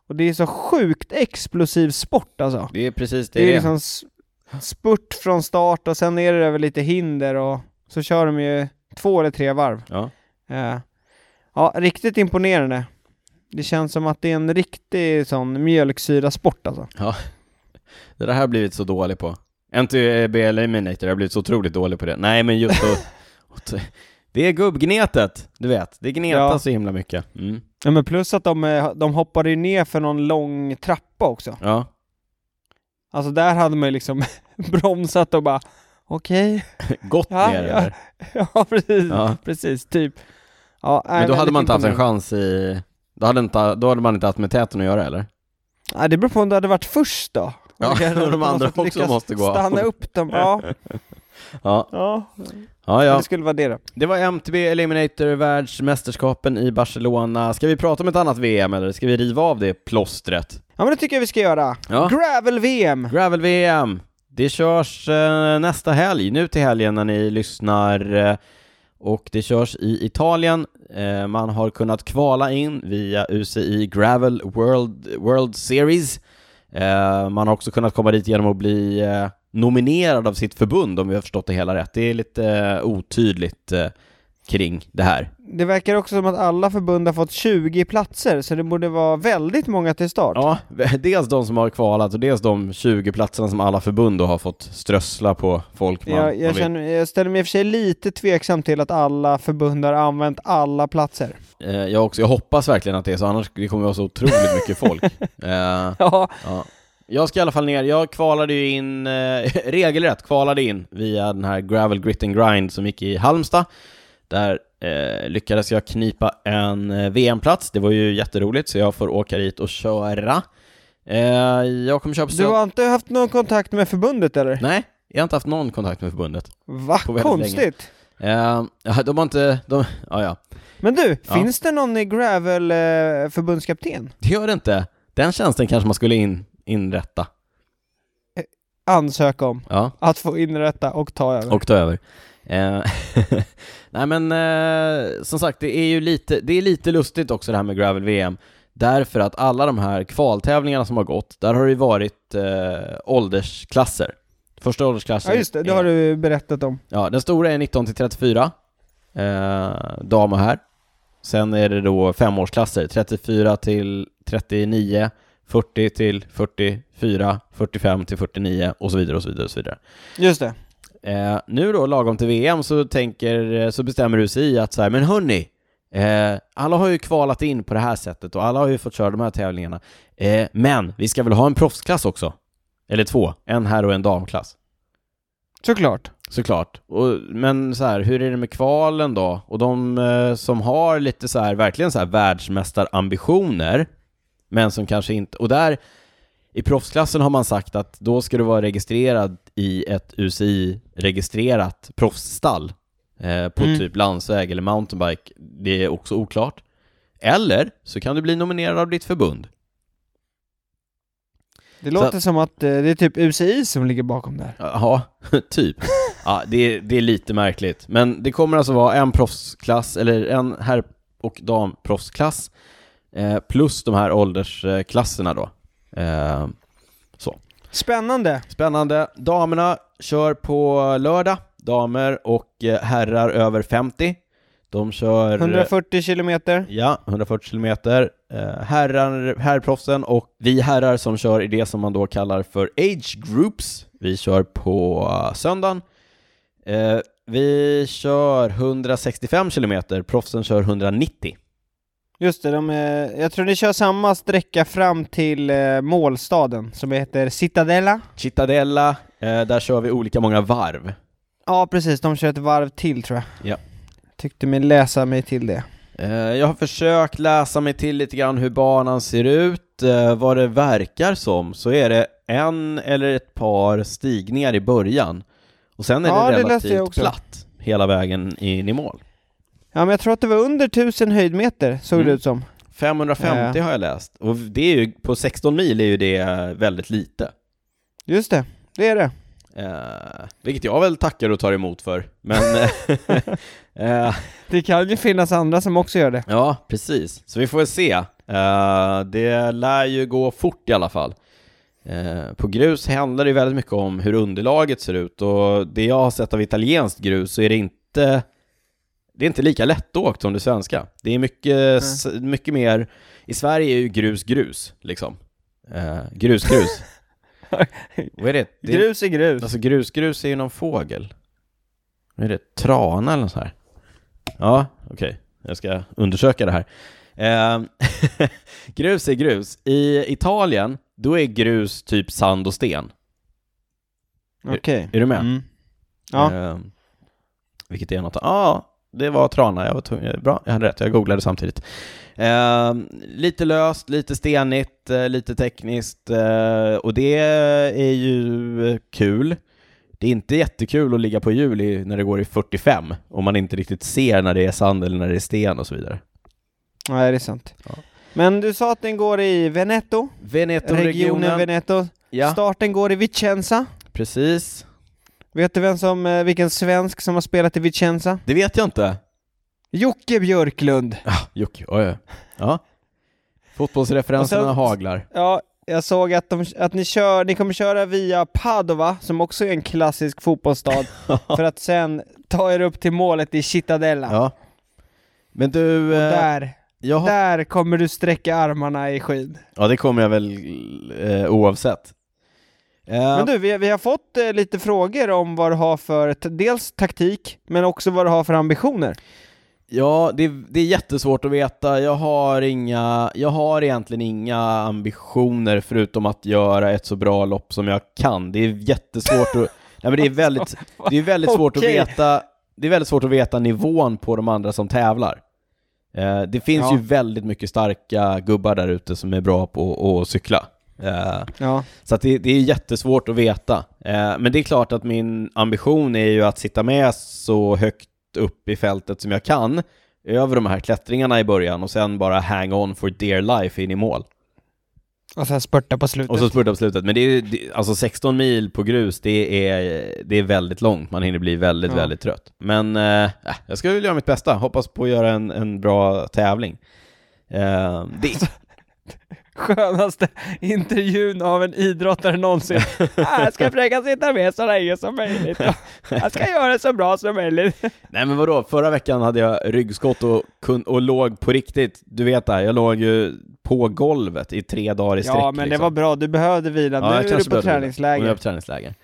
Och det är så sjukt explosiv sport alltså. Det är precis det Det är liksom spurt från start och sen är det över lite hinder och så kör de ju två eller tre varv. Ja. Eh, ja, riktigt imponerande. Det känns som att det är en riktig sån mjölksyra-sport alltså. Ja, det där har jag blivit så dålig på. MTB Eliminator, jag har blivit så otroligt dålig på det. Nej, men just att... [laughs] det är gubbgnetet, du vet. Det gnetas Ja. så himla mycket. Mm. Ja men plus att de, eh, de hoppade ju ner för någon lång trappa också. Ja, Alltså där hade man ju liksom [laughs] bromsat och bara okej, [laughs] gott Ja, ner ja. eller? [laughs] ja precis, Ja. precis, typ. Ja, Men då hade man inte haft en chans i... Då hade, inte, då hade man inte haft med täten att göra eller? Nej, det beror på om du hade varit först då. Ja, de andra också måste gå. Stanna upp dem, ja. Ja, ja. ja, ja. Det skulle vara det då. Det var MTB Eliminator, världsmästerskapen i Barcelona. Ska vi prata om ett annat VM eller ska vi riva av det plåstret? Ja men det tycker jag vi ska göra. Ja. Gravel-VM! Gravel-VM! Det körs eh, nästa helg, nu till helgen när ni lyssnar. Eh, och det körs i Italien. Eh, man har kunnat kvala in via UCI Gravel World, World Series. Eh, man har också kunnat komma dit genom att bli eh, nominerad av sitt förbund om vi har förstått det hela rätt. Det är lite eh, otydligt eh, kring det här. Det verkar också som att alla förbund har fått 20 platser, så det borde vara väldigt många till start. Ja, [laughs] dels de som har kvalat och dels de 20 platserna som alla förbund då har fått strössla på folk man, Jag, man jag, vill. känner, jag ställer mig i och för sig lite tveksam till att alla förbund har använt alla platser. Eh, jag också, jag hoppas verkligen att det är så, annars det kommer det vara så otroligt mycket folk. [laughs] Eh, Ja, ja. Jag ska i alla fall ner, jag kvalade ju in, eh, [laughs] regelrätt kvalade in via den här Gravel Grit and Grind som gick i Halmstad. Där eh, lyckades jag knipa en eh, VM-plats, det var ju jätteroligt så jag får åka dit och köra. Eh, jag kommer köra på du har inte haft någon kontakt med förbundet eller? Nej, jag har inte haft någon kontakt med förbundet. Va? Konstigt! Eh, de har inte, de, ja ja. Men du, Ja. finns det någon i Gravel eh, förbundskapten? Det gör det inte. Den tjänsten kanske man skulle in, inrätta. Ansöka om Ja. att få inrätta och ta över. och ta över. Eh, [laughs] Nej men eh, som sagt, det är ju lite, det är lite lustigt också det här med Gravel-VM. Därför att alla de här kvaltävlingarna som har gått, där har det ju varit eh, åldersklasser. Första åldersklassen Ja just det, det har du berättat om. Ja, den stora är 19 till 34, eh, dam och herr. Sen är det då femårsklasser, 34 till 39, 40 till 44, 45 till 49 och så vidare och så vidare och så vidare. Just det. Eh, nu då, lagom till VM, så tänker, så bestämmer du sig att så här, men hörni, eh, alla har ju kvalat in på det här sättet och alla har ju fått köra de här tävlingarna. Eh, men vi ska väl ha en proffsklass också? Eller två, en herr och en damklass. Såklart. Såklart. Och, men så här, hur är det med kvalen då? Och de eh, som har lite så här, verkligen så här världsmästarambitioner, men som kanske inte, och där i proffsklassen har man sagt att då ska du vara registrerad i ett UCI-registrerat proffsstall eh, på Mm. typ landsväg eller mountainbike. Det är också oklart. Eller så kan du bli nominerad av ditt förbund. Det låter som att eh, det är typ UCI som ligger bakom det här. Ja, [laughs] typ. Ja, det är, det är lite märkligt. Men det kommer alltså vara en proffsklass, eller en herr och damproffsklass, eh, plus de här åldersklasserna då. Eh, Spännande! spännande. Damerna kör på lördag, damer och eh, herrar över 50. De kör... 140 kilometer. Ja, 140 kilometer. Eh, herrar, herrproffsen och vi herrar som kör i det som man då kallar för age groups. Vi kör på söndagen. Eh, vi kör 165 kilometer, proffsen kör 190. Just det, de, är- jag tror ni kör samma sträcka fram till eh, målstaden som heter Cittadella. Cittadella, eh, där kör vi olika många varv. Ja precis, de kör ett varv till tror jag. Ja. Tyckte mig läsa mig till det. Eh, jag har försökt läsa mig till lite grann hur banan ser ut. Eh, vad det verkar som så är det en eller ett par stigningar i början. Och sen är Ja, det det läste jag relativt också. platt hela vägen in i mål. Ja men jag tror att det var under 1000 höjdmeter, såg Mm. det ut som. 550 Ja. har jag läst, och det är ju, på 16 mil är ju det väldigt lite. Just det, det är det. Eh, vilket jag väl tackar och tar emot för. Men, [laughs] [laughs] eh, Det kan ju finnas andra som också gör det. ja, precis. Så vi får väl se. Eh, det lär ju gå fort i alla fall. Eh, på grus handlar det ju väldigt mycket om hur underlaget ser ut och det jag har sett av italienskt grus så är det inte det är inte lika lättåkt som det svenska. Det är mycket, s- mycket mer, i Sverige är ju grus grus, liksom. Eh, grus grus. [laughs] Vad är det? det är, Grus är grus. alltså grus grus är ju någon fågel. Vad är det? Trana eller något så här? Ja, okej. Jag ska undersöka det här. Eh, [laughs] grus är grus. I Italien, då är grus typ sand och sten. Okej. Är du med? Mm. Ja. Eh, vilket är något, ja, ah, det var trana, jag var tvungen, bra, jag hade rätt, jag googlade samtidigt. Eh, lite löst, lite stenigt, eh, lite tekniskt, eh, och det är ju kul. Det är inte jättekul att ligga på hjul när det går i 45, om man inte riktigt ser när det är sand eller när det är sten och så vidare. Nej, det är sant. Ja. Men du sa att den går i Veneto, regionen Veneto-regionen, Veneto. ja, Starten går i Vicenza. precis. Vet du vem som, eh, vilken svensk som har spelat i Vicenza? Det vet jag inte. Jocke Björklund. [laughs] Ah, Jocke, oj, oj. Ja. Fotbollsreferenserna sen- haglar. Ja, jag såg att, de, att ni, kör, ni kommer köra via Padova, som också är en klassisk fotbollsstad, [laughs] för att sen ta er upp till målet i Cittadella. Ja. Men du, Och eh, där, har... där kommer du sträcka armarna i skyn. Ja, det kommer jag väl eh, oavsett. Eh, Men du, vi, vi har fått eh, lite frågor om vad du har för, t- dels taktik, men också vad du har för ambitioner. Ja, det, det är jättesvårt att veta. Jag har, inga, jag har egentligen inga ambitioner förutom att göra ett så bra lopp som jag kan. Det är jättesvårt att... [laughs] Nej, men det är väldigt, det är väldigt svårt Okej. att veta det är väldigt svårt att veta nivån på de andra som tävlar. Eh, det finns Ja. ju väldigt mycket starka gubbar där ute som är bra på att cykla. Eh, Ja. Så det, det är jättesvårt att veta. Eh, men det är klart att min ambition är ju att sitta med så högt upp i fältet som jag kan över de här klättringarna i början och sen bara hang on for dear life in i mål. Och sen spurta på slutet. Och så spurta på slutet. Men det är alltså 16 mil på grus, det är, det är väldigt långt. Man hinner bli väldigt, Ja. väldigt trött. Men eh, äh, jag ska väl göra mitt bästa. Hoppas på att göra en, en bra tävling. Eh, det, Skönaste intervjun av en idrottare någonsin. [laughs] Ah, Jag ska försöka sitta med så länge som möjligt. Jag ska göra det så bra som möjligt. [laughs] Nej men vadå, förra veckan hade jag ryggskott och, kun, och låg på riktigt, du vet det, jag låg ju på golvet i tre dagar i sträck Ja, men det liksom. var bra. Du behövde vila. Ja, nu är du på träningsläger. Nu är jag på träningsläger.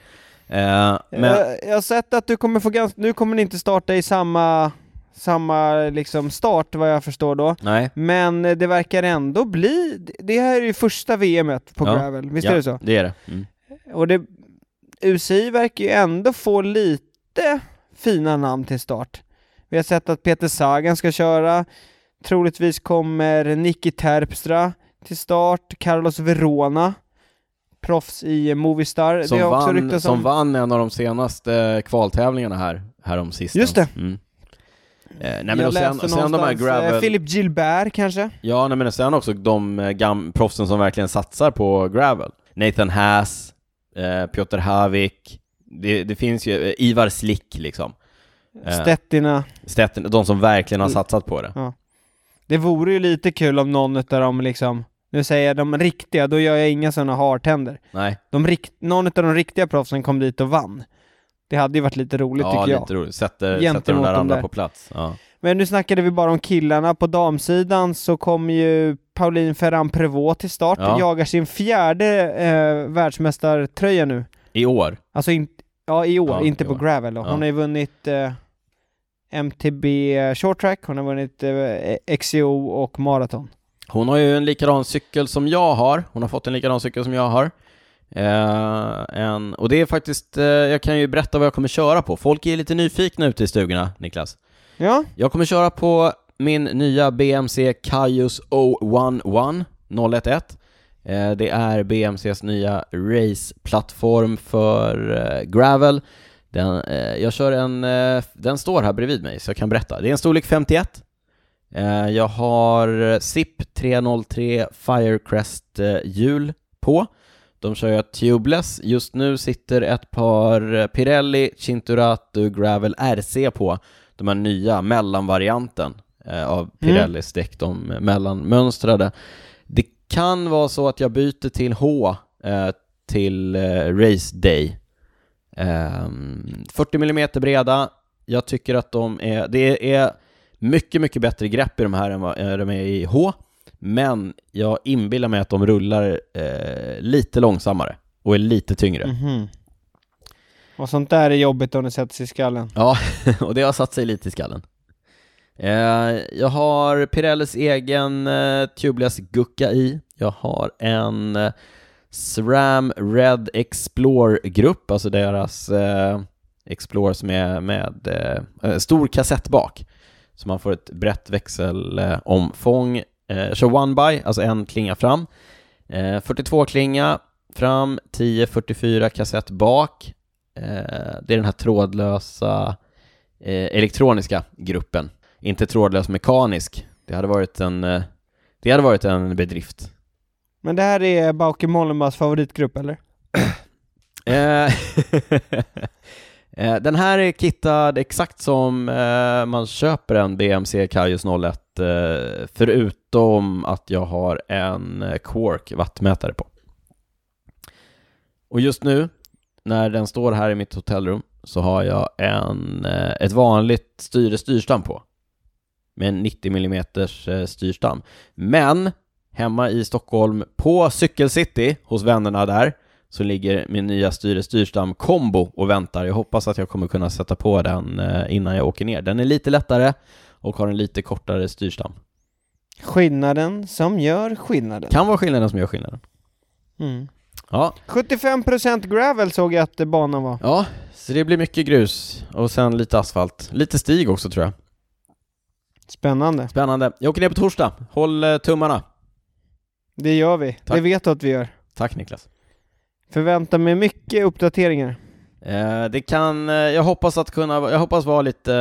Eh, men, Jag, jag har sett att du kommer få ganska... Nu kommer ni inte starta i samma, samma liksom start vad jag förstår då. nej. Men det verkar ändå bli... Det här är ju första VMet på Ja. Gravel, visst ja, är det så? det är det. Mm. Och det... UCI verkar ju ändå få lite fina namn till start. Vi har sett att Peter Sagan ska köra. Troligtvis kommer Nicky Terpstra till start. Carlos Verona. Proffs i Movistar. Som, vann, som om... vann en av de senaste kvaltävlingarna här, härom sistens. Just det. Mm. Eh, nej men och sen, sen de här eh, gravel... Philip Gilbert kanske? Ja, nej, men sen också de eh, gam, proffsen som verkligen satsar på gravel. Nathan Haas, eh, Piotr Havik, det, det finns ju, Ivar Slick liksom. Stettina. Stetten, de som verkligen har Mm. satsat på det. Det vore ju lite kul om någon utav dem liksom, nu säger jag de riktiga, då gör jag inga sådana hartänder. Nej, De rikt, någon utav de riktiga proffsen kom dit och vann. Det hade ju varit lite roligt ja, tycker jag. lite roligt. Sätter, sätter de där andra där. på plats. Ja. Men nu snackade vi bara om killarna. På damsidan så kommer ju Pauline Ferran Prevot till start. Ja. Jagar sin fjärde eh, världsmästartröja nu. I år. Alltså in, ja, i år, Ja, inte i på år. gravel. Ja. Hon har ju vunnit eh, MTB short track, hon har vunnit eh, XCO och maraton. Hon har ju en likadan cykel som jag har. Hon har fått en likadan cykel som jag har. Eh, en, och det är faktiskt, eh, jag kan ju berätta vad jag kommer köra på. Folk är lite nyfikna ute i stugorna, Niklas. Ja, Jag kommer köra på min nya BMC Kaius 011 011. Eh, Det är BMCs nya raceplattform för eh, gravel. Den, jag kör en, den står här bredvid mig så jag kan berätta. Det är en storlek 51. Eh, Jag har SIP 303 Firecrest eh, hjul på. De kör jag tubeless. Just nu sitter ett par Pirelli Cinturato Gravel RC på de här nya mellanvarianten eh, av Pirellis däck, de mellanmönstrade. Det kan vara så att jag byter till H eh, till eh, Race Day. Ehm, 40 mm breda, jag tycker att de är, det är Mycket, mycket bättre grepp i de här än vad de är i H, men jag inbillar mig att de rullar eh, lite långsammare och är lite tyngre. Mhm. Och sånt där är jobbigt om det sätter sig i skallen. Ja, [laughs] och det har satt sig lite i skallen. Eh, jag har Pirellis egen eh, tubeless Gucka i. Jag har en eh, SRAM Red Explore-grupp, alltså deras eh, Explore som är med eh, stor kassett bak. Så man får ett brett växelomfång. Eh, kör one by, alltså en klinga fram. Eh, 42 klinga fram, 10-44 kassett bak. Eh, det är den här trådlösa eh, elektroniska gruppen, inte trådlös mekanisk. Det hade varit en, eh, det hade varit en bedrift. Men det här är Bauke Mollembas favoritgrupp, eller? [laughs] Eh, den här är kittad exakt som eh, man köper en BMC Kaius 01 eh, förutom att jag har en eh, Quark wattmätare på. Och just nu, när den står här i mitt hotellrum, så har jag en, eh, ett vanligt styre styrstam på. Med en 90 mm eh, styrstam. Men hemma i Stockholm på Cykelcity hos vännerna där så ligger min nya styre styrstam kombo och väntar. Jag hoppas att jag kommer kunna sätta på den eh, innan jag åker ner. Den är lite lättare och har en lite kortare styrstam. Skillnaden som gör skillnaden. Kan vara skillnaden som gör skillnaden. Mm. Ja, 75% gravel såg jag att banan var. ja, så det blir mycket grus och sen lite asfalt. Lite stig också tror jag. Spännande. Spännande. Jag åker ner på torsdag. Håll eh, tummarna. Det gör vi. Tack. Det vet du att vi gör. Tack Niklas. Förvänta mig mycket uppdateringar. Eh, det kan, eh, jag hoppas att kunna, jag hoppas vara lite,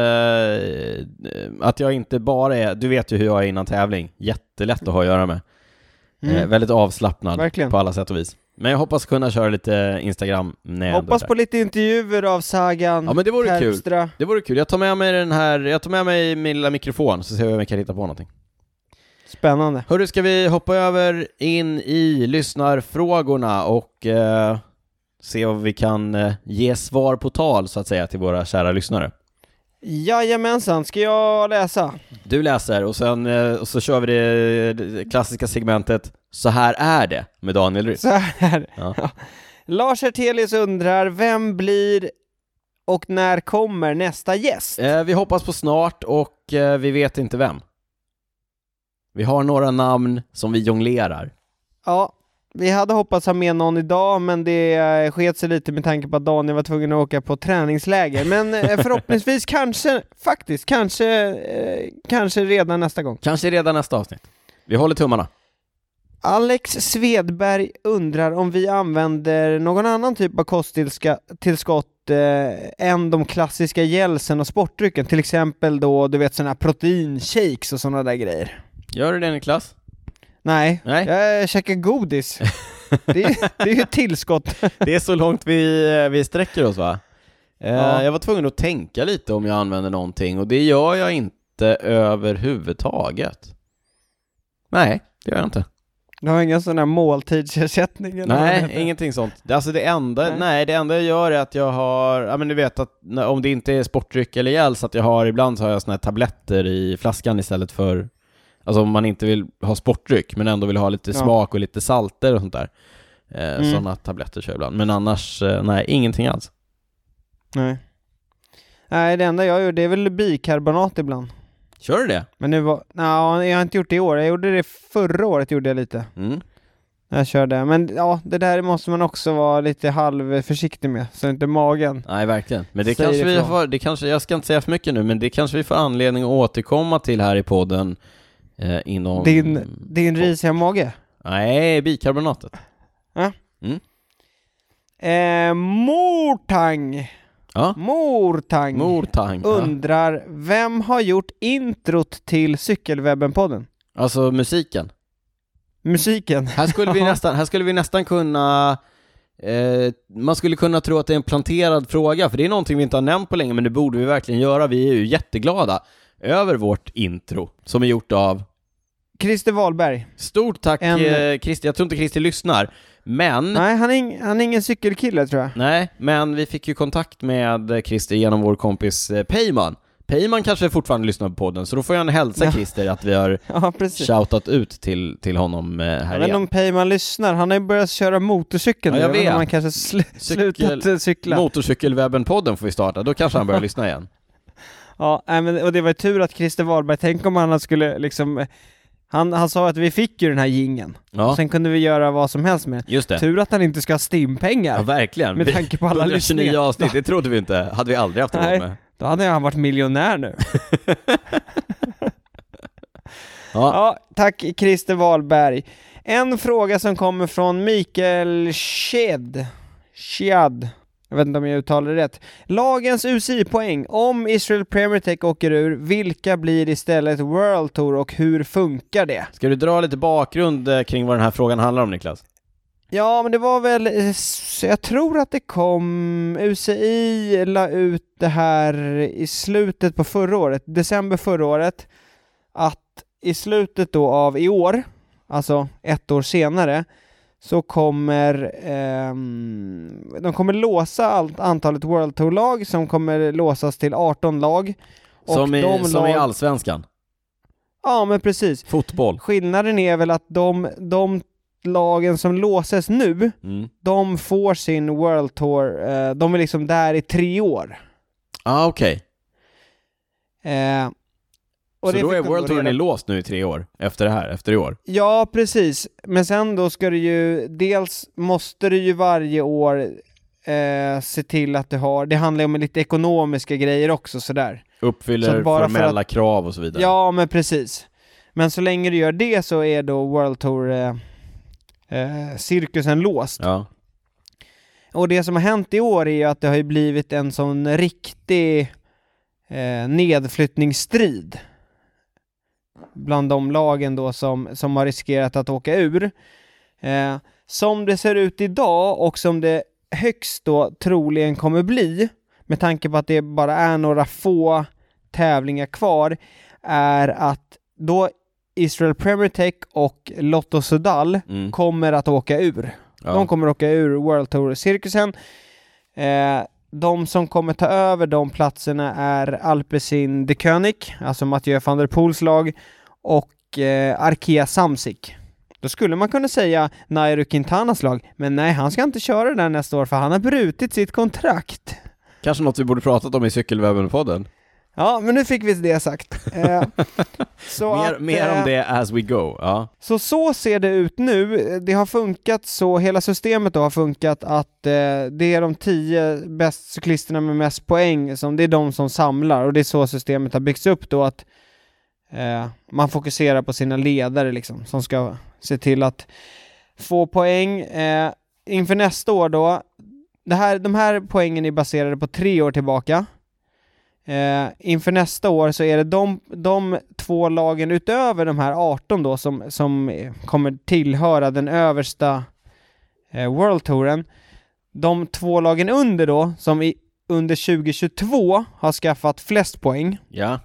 eh, att jag inte bara är, du vet ju hur jag är innan tävling, jättelätt att ha att göra med. Mm. väldigt avslappnad Verkligen. på alla sätt och vis. Men jag hoppas kunna köra lite Instagram när Hoppas på lite intervjuer av Sagan, Ja men det vore kul. Terpstra. Det vore kul. Jag tar med mig den här, jag tar med mig min lilla mikrofon så ser vi om jag kan hitta på någonting. Spännande. Hörru, ska vi hoppa över in i lyssnarfrågorna och eh, se vad vi kan eh, ge svar på tal så att säga till våra kära lyssnare. Jajamensan, ska jag läsa? Du läser och sen eh, och så kör vi det, det klassiska segmentet Så här är det med Daniel Rytz. Så här. Ja. [laughs] Lars Hertelius undrar, vem blir och när kommer nästa gäst? Eh, vi hoppas på snart och eh, vi vet inte vem. Vi har några namn som vi jonglerar. Ja, vi hade hoppats ha med någon idag, men det eh, sket sig lite med tanke på att Daniel var tvungen att åka på träningsläger. Men eh, [laughs] förhoppningsvis kanske, faktiskt, kanske, eh, kanske redan nästa gång. Kanske redan nästa avsnitt. Vi håller tummarna. Alex Svedberg undrar om vi använder någon annan typ av kosttillskott eh, än de klassiska gälsen och sportdrycken, till exempel då, du vet sådana här proteinshakes och sådana där grejer. Gör du det Niklas? Nej, Nej. jag käkar godis. [laughs] Det är, det är ju ett tillskott. [laughs] Det är så långt vi, eh, vi sträcker oss va? Eh, Ja. Jag var tvungen att tänka lite om jag använder någonting och det gör jag inte överhuvudtaget. Nej, det gör jag inte. Du har ingen sån här måltidsersättning eller Nej, ingenting sånt. Alltså det enda, Nej. nej. det enda jag gör är att jag har, ja men du vet att om det inte är sportdryck eller gels, att jag har, ibland så har jag såna här tabletter i flaskan istället för, alltså om man inte vill ha sportdryck men ändå vill ha lite Ja. smak och lite salter och sånt där. Eh, Mm. Sådana tabletter kör jag ibland, men annars, eh, nej, ingenting alls. Nej. Nej, det enda jag gör det är väl bikarbonat ibland. Kör du det? Men nu var, nej, jag har inte gjort det i år. Jag gjorde det förra året, gjorde jag lite. Mm. Jag körde. Men ja, det där måste man också vara lite halvförsiktig med, så inte magen... Nej, verkligen. Men det kanske vi ifrån. får, det kanske, jag ska inte säga för mycket nu, men det kanske vi får anledning att återkomma till här i podden eh, inom... Din, din risiga mage? Nej, bikarbonatet. Eh, Mortang! Ja. Mortang! Mortang. Ja. Undrar, vem har gjort introt till Cykelwebben-podden? Alltså musiken. Musiken? Här skulle vi [laughs] nästan, här skulle vi nästan kunna eh, man skulle kunna tro att det är en planterad fråga, för det är någonting vi inte har nämnt på länge, men det borde vi verkligen göra. Vi är ju jätteglada över vårt intro, som är gjort av Christer Wahlberg? Stort tack En- eh, Christer, jag tror inte Christer lyssnar, men Nej, han är, ing, han är ingen cykelkille tror jag. Nej, men vi fick ju kontakt med Christer genom vår kompis eh, Peyman Peyman kanske fortfarande lyssnar på podden, så då får jag en hälsa Ja. Christer att vi har [laughs] Ja, precis. shoutat ut till, till honom eh, här Jag vet igen. inte om Peyman lyssnar, han har ju börjat köra motorcykel Ja, nu. jag vet han kanske sl- Cykel- slutat eh, cykla. Motorcykelwebben-podden får vi starta, då kanske han börjar lyssna igen. [laughs] Ja, men, och det var ju tur att Christer Wahlberg, tänk om han skulle liksom eh, han, han sa att vi fick ju den här gingen. Ja, Sen kunde vi göra vad som helst med just det. Tur att han inte ska ha stimpengar. Ja, verkligen. Med tanke på alla 129 lyssningar. avsnitt, det trodde vi inte, hade vi aldrig haft råd med. Då hade han varit miljonär nu. [laughs] Ja, Ja, tack Christer Wahlberg. En fråga som kommer från Mikael Shed. Shad. Jag vet inte om jag uttalar det rätt. Lagens UCI-poäng. Om Israel Premier Tech åker ur, vilka blir istället World Tour och hur funkar det? ska du dra lite bakgrund eh, kring vad den här frågan handlar om Niklas? Ja, men det var väl, eh, jag tror att det kom, UCI la ut det här i slutet på förra året, december förra året, att i slutet då av i år, alltså ett år senare, så kommer ehm, de kommer låsa allt antalet World Tour-lag som kommer låsas till 18 lag. Och Som i, som i lag- allsvenskan, Ja, men precis. fotboll. Skillnaden är väl att de, de lagen som låses nu, Mm. de får sin World Tour, eh, de är liksom där i tre år. Ah, okej. Eh, och Så då är World Touren låst nu i tre år, efter det här, efter i år? Ja, precis. Men sen då ska du ju, dels måste du ju varje år eh, se till att du har, det handlar ju om lite ekonomiska grejer också sådär. Så Uppfyller att bara för formella krav och så vidare? Ja, men precis. Men så länge du gör det så är då World Tour eh, eh, cirkusen låst. Ja. Och det som har hänt i år är ju att det har ju blivit en sån riktig eh, nedflyttningsstrid bland de lagen då som, som har riskerat att åka ur. Eh, som det ser ut idag och som det högst då troligen kommer bli, med tanke på att det bara är några få tävlingar kvar, är att då Israel Premier Tech och Lotto Sudal Mm. kommer att åka ur. ja. De kommer åka ur World Tour-cirkusen. Eh, de som kommer ta över de platserna är Alpecin de König, alltså Mathieu van der Poels lag, och eh, Arkea Samsic. Då skulle man kunna säga Nairo Quintanas lag, men nej, han ska inte köra det där nästa år för han har brutit sitt kontrakt. Kanske något vi borde pratat om i Cykelwebben-podden? Ja, men nu fick vi det sagt. Eh, [laughs] Mer, att, mer eh, om det as we go, ja. Så så ser det ut nu. Det har funkat så, hela systemet då har funkat att eh, det är de tio bäst cyklisterna med mest poäng som det är de som samlar och det är så systemet har byggts upp då att eh, man fokuserar på sina ledare liksom som ska se till att få poäng. Eh, inför nästa år då, det här, de här poängen är baserade på tre år tillbaka. Eh, inför nästa år så är det de, de två lagen utöver de här 18 då som, som kommer tillhöra den översta eh, World Touren. De två lagen under då, som i, under 2022 har skaffat flest poäng. Ja,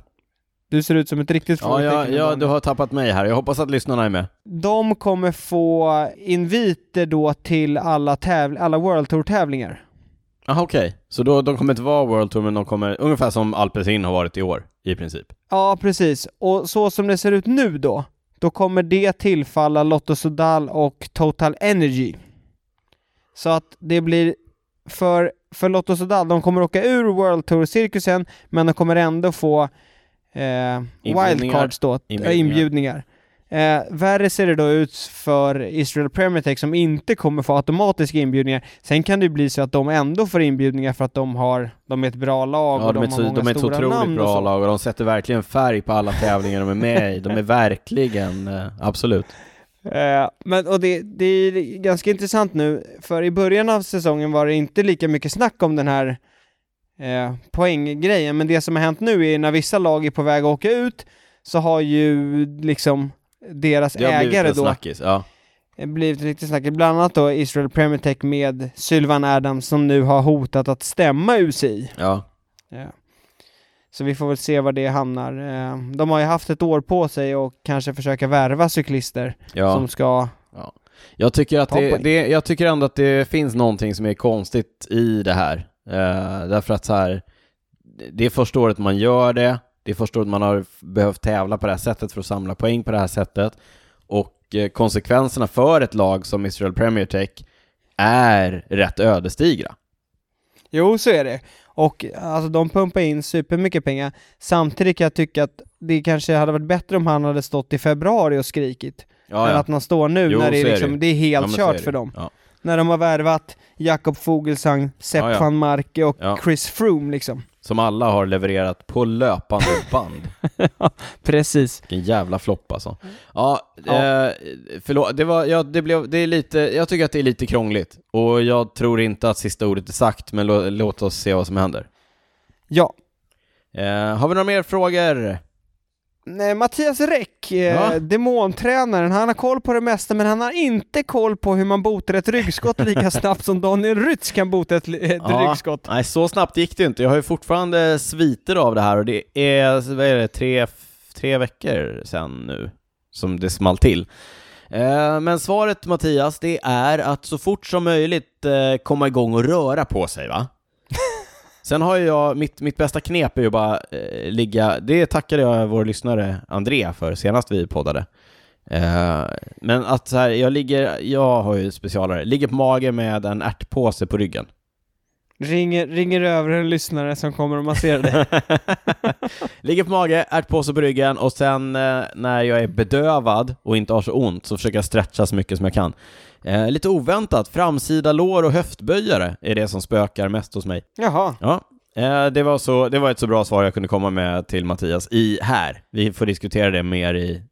Du ser ut som ett riktigt ja, ja, ja du har tappat mig här. Jag hoppas att lyssnarna är med. De kommer få inviter då till alla, täv- alla World Tour-tävlingar. Jaha, okej. Så då, de kommer inte vara World Tour, men de kommer, ungefär som Alpecin har varit i år, i princip. Ja, precis. Och så som det ser ut nu då, då kommer det tillfalla Lotto Sudal och Total Energy. Så att det blir för, för Lotto Sudal, de kommer åka ur World Tour-cirkusen, men de kommer ändå få eh, wildcards då, Inbjudningar. inbjudningar. inbjudningar. Eh, värre ser det då ut för Israel Premier Tech som inte kommer få automatiska inbjudningar. Sen kan det ju bli så att de ändå får inbjudningar för att de har, de är ett bra lag Ja, och de, de, är, har så, många de är ett så otroligt bra lag och de sätter verkligen färg på alla tävlingar de är med i. De är verkligen, eh, absolut. Eh, men, och det, det är ganska intressant nu, för i början av säsongen var det inte lika mycket snack om den här eh, poänggrejen, men det som har hänt nu är när vissa lag är på väg att åka ut, så har ju liksom deras Det har ägare då snackis, ja. blivit riktigt snackigt, bland annat då Israel Premier Tech med Sylvan Adams som nu har hotat att stämma UCI. Ja, Ja. Så vi får väl se var det hamnar. Eh, de har ju haft ett år på sig och kanske försöka värva cyklister ja. som ska Jag tycker, att det, det, jag tycker ändå att det finns någonting som är konstigt i det här. Eh, därför att så här, det är första året man gör det, det är första året man har behövt tävla på det här sättet för att samla poäng på det här sättet. Och eh, konsekvenserna för ett lag som Israel Premier Tech är rätt ödesdigra. Jo, så är det. Och alltså de pumpar in supermycket pengar. Samtidigt kan jag tycka att det kanske hade varit bättre om han hade stått i februari och skrikit. Ja, än att man står nu Jo, när det är, liksom, det. det är Ja, helt så kört är för dem. Ja. När de har värvat Jakob Fogelsang, Sepp Ja, ja. van Marke och Ja. Chris Froome liksom. Som alla har levererat på löpande [laughs] band. Precis. Vilken jävla flopp alltså. Ja, Ja. Eh, förlåt, det var, ja, det blev, det är lite, jag tycker att det är lite krångligt. Och jag tror inte att sista ordet är sagt, men lå, låt oss se vad som händer. Ja. Eh, har vi några mer frågor? Nej, Mattias Räck, eh, Ja. demontränaren, han har koll på det mesta men han har inte koll på hur man botar ett ryggskott lika [laughs] snabbt som Daniel Rytz kan bota ett, ett Ja. ryggskott. Nej, så snabbt gick det ju inte. Jag har ju fortfarande sviter av det här och det är, vad är det, tre, tre veckor sedan nu som det small till. Eh, men svaret Mattias, det är att så fort som möjligt eh, komma igång och röra på sig va? Sen har jag, mitt, mitt bästa knep är ju bara eh, ligga, det tackade jag vår lyssnare André för senast vi poddade. Eh, men att så här, jag ligger, jag har ju specialare, ligger på mage med en ärtpåse på ryggen. Ringer, ringer över en lyssnare som kommer och masserar dig. [laughs] Ligger på mage, ärtpåse på ryggen och sen eh, när jag är bedövad och inte har så ont så försöker jag stretcha så mycket som jag kan. Eh, lite oväntat, framsida lår och höftböjare är det som spökar mest hos mig. Jaha. Ja, eh, det, var så, det var ett så bra svar jag kunde komma med till Mattias i här. Vi får diskutera det mer i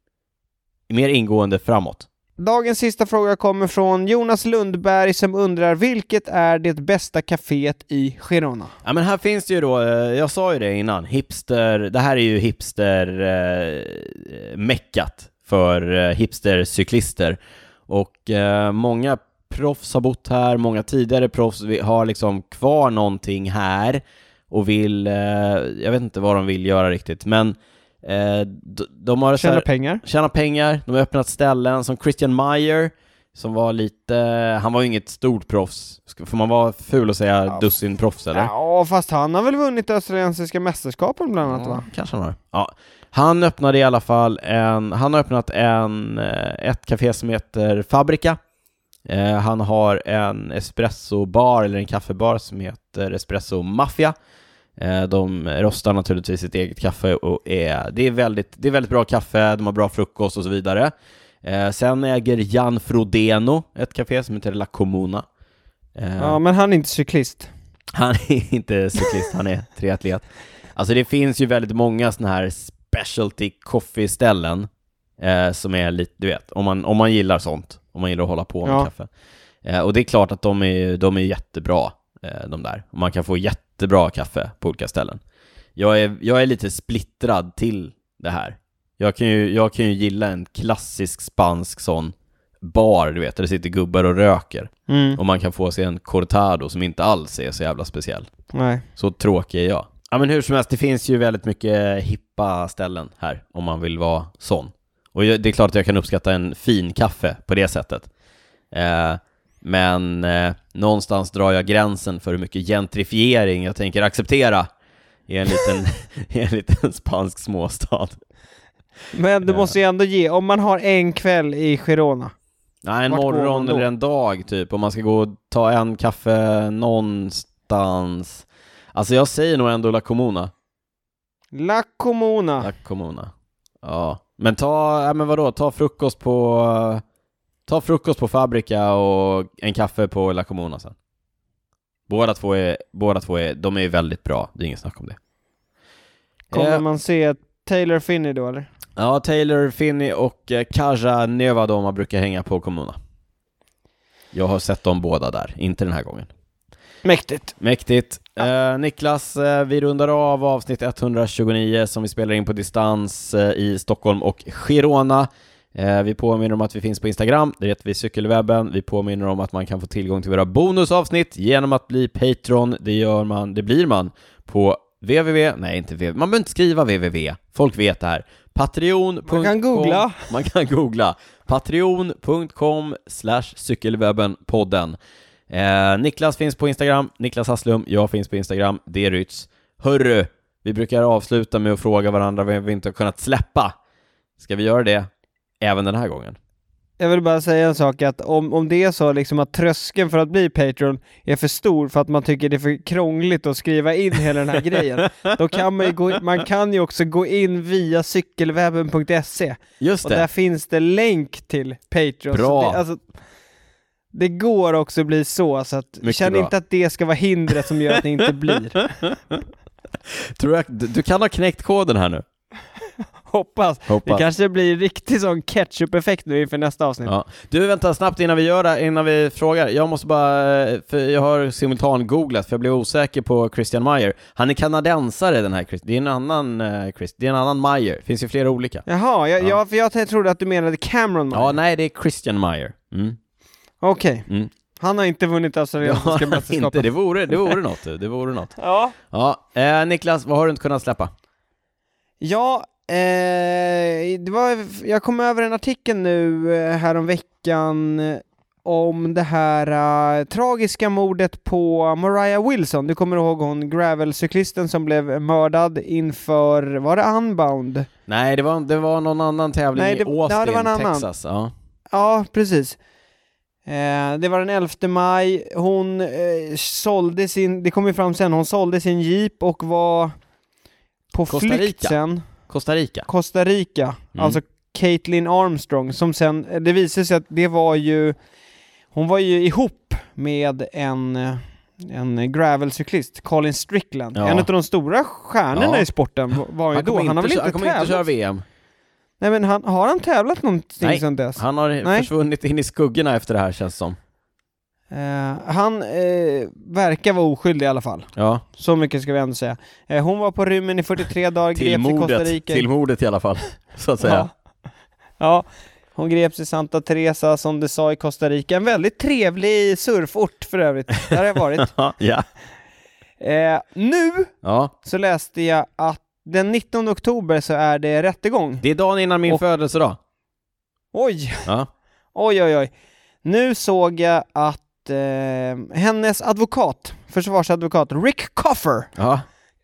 mer ingående framåt. Dagens sista fråga kommer från Jonas Lundberg som undrar vilket är det bästa kaféet i Girona? Ja men här finns det ju då, eh, jag sa ju det innan, hipster, det här är ju hipster eh, meckat för eh, hipstercyklister och eh, många proffs har bott här, många tidigare proffs vi- har liksom kvar någonting här och vill, eh, jag vet inte vad de vill göra riktigt, men eh, d- de har Tjäna pengar? tjäna pengar, de har öppnat ställen som Christian Meyer som var lite, han var ju inget stort proffs, får man vara ful och säga Ja. dussin proffs eller? Ja, fast han har väl vunnit australiensiska mästerskapen bland annat va? kanske han har. Ja. Han öppnade i alla fall en, han har öppnat en, eh, ett café som heter Fabrica. Eh, han har en espressobar, eller en kaffebar som heter Espresso Mafia. Eh, de rostar naturligtvis sitt eget kaffe och är, det, är väldigt, det är väldigt bra kaffe, de har bra frukost och så vidare. Eh, sen äger Jan Frodeno ett café som heter La Comuna. Eh, Ja, men han är inte cyklist. han är [laughs] inte cyklist, han är triatlet. Alltså det finns ju väldigt många sådana här specialty coffee-ställen eh, som är lite, du vet, om man, om man gillar sånt, om man gillar att hålla på med Ja. kaffe. Eh, och det är klart att de är, de är jättebra, eh, de där. Man kan få jättebra kaffe på olika ställen. Jag är, jag är lite splittrad till det här. Jag kan, ju, jag kan ju gilla en klassisk spansk sån bar, du vet, där det sitter gubbar och röker. Mm. Och man kan få sig en cortado som inte alls är så jävla speciell. Nej. Så tråkig är jag. Ja men hur som helst, det finns ju väldigt mycket hippa ställen här om man vill vara sån. Och jag- det är klart att jag kan uppskatta en fin kaffe på det sättet. Eh, men eh, någonstans drar jag gränsen för hur mycket gentrifiering jag tänker acceptera i en liten, [laughs] i en liten spansk småstad. Men du Ja. måste ju ändå ge, om man har en kväll i Girona. Nej, en Vart morgon eller en dag typ, om man ska gå och ta en kaffe någonstans. Alltså jag säger nog ändå La Comuna. La Comuna. La Comuna. Ja, men ta, ja, men vadå, ta frukost på, ta frukost på Fabrica och en kaffe på La Comuna sen. Båda två är, båda två är, de är väldigt bra, det är inget snack om det. Kommer Eh, man se Taylor Finney då eller? Ja, Taylor, Finney och eh, Kaja Neva de brukar hänga på Comuna. Jag har sett dem båda där, inte den här gången. Mäktigt. Mäktigt. Eh, Niklas, eh, vi rundar av avsnitt 129 som vi spelar in på distans eh, i Stockholm och Girona. Eh, vi påminner om att vi finns på Instagram, det heter vi Cykelwebben. Vi påminner om att man kan få tillgång till våra bonusavsnitt genom att bli Patreon. Det gör man, det blir man på www, nej inte www, man behöver inte skriva www, folk vet det här. Patreon.com [laughs] Man kan googla. Man kan googla. Patreon.com slash cykelwebbenpodden. Eh, Niklas finns på Instagram, Niklas Hasslum, jag finns på Instagram, det är Rytz. Hörru, vi brukar avsluta med att fråga varandra vad vi inte har kunnat släppa. Ska vi göra det även den här gången? Jag vill bara säga en sak att om, om det är så liksom att tröskeln för att bli Patreon är för stor för att man tycker det är för krångligt att skriva in hela den här [laughs] grejen, då kan man ju gå, man kan ju också gå in via cykelwebben.se Just och där finns det länk till Patreon. Bra. Det, alltså, det går också bli så, så att Mycket känn bra. inte att det ska vara hindret som gör att det inte blir. [laughs] Tror jag, du du kan ha knäckt koden här nu. [laughs] Hoppas. Det Hoppas. kanske blir riktig sån ketchup-effekt nu inför nästa avsnitt. Ja. Du, vänta snabbt innan vi gör det, innan vi frågar. Jag måste bara, eh, för jag har simultan-googlat för jag blev osäker på Christian Meyer. Han är kanadensare den här Chris. Det är en annan eh, Chris, det är en annan Meyer. Finns ju flera olika. Jaha, jag, Ja. jag, för jag trodde att du menade Cameron Meyer. Ja, nej, det är Christian Meyer. Mm. Okej. Mm. Han har inte vunnit Det australiensiska mästerskapet. [laughs] inte, det vore, det vore något. Det vore något. [laughs] Ja. Ja, eh, Niklas, vad har du inte kunnat släppa? Ja, eh, det var, jag kom över en artikel nu eh, häromveckan eh, om det här eh, tragiska mordet på Mariah Wilson. Du kommer ihåg hon gravelcyklisten som blev mördad inför, var det Unbound? Nej, det var, det var någon annan tävling Nej, i det- ja, Austin, annan. Texas. Ja. Ja, precis. Eh, det var den 11 maj, hon eh, sålde sin, det kom ju fram sen, hon sålde sin jeep och var på Costa flykt Rica. sen. Costa Rica. Costa Rica, Mm. alltså Caitlin Armstrong, som sen, det visade sig att det var ju, hon var ju ihop med en, en gravelcyklist, Colin Strickland. Ja. En av de stora stjärnorna Ja. i sporten var ju då. Han har väl inte, inte han kommer inte köra tävlat? VM. Nej men han, har han tävlat någonting Nej, sedan dess? Han har Nej. försvunnit in i skuggorna efter det här känns som. Eh, han eh, verkar vara oskyldig i alla fall. Ja, Så mycket ska vi ändå säga. Eh, hon var på rymmen i 43 dagar, till greps i Costa mordet, Rica. till mordet i alla fall, så att säga. Ja. ja, hon greps i Santa Teresa som du sa i Costa Rica. En väldigt trevlig surfort för övrigt. Där har jag varit. [laughs] Ja, ja. Eh, nu ja. så läste jag att den 19 oktober så är det rättegång. Det är dagen innan min Och- födelsedag. Oj, Ja. oj, oj, oj. Nu såg jag att eh, hennes advokat, försvarsadvokat Rick Coffer, Ja.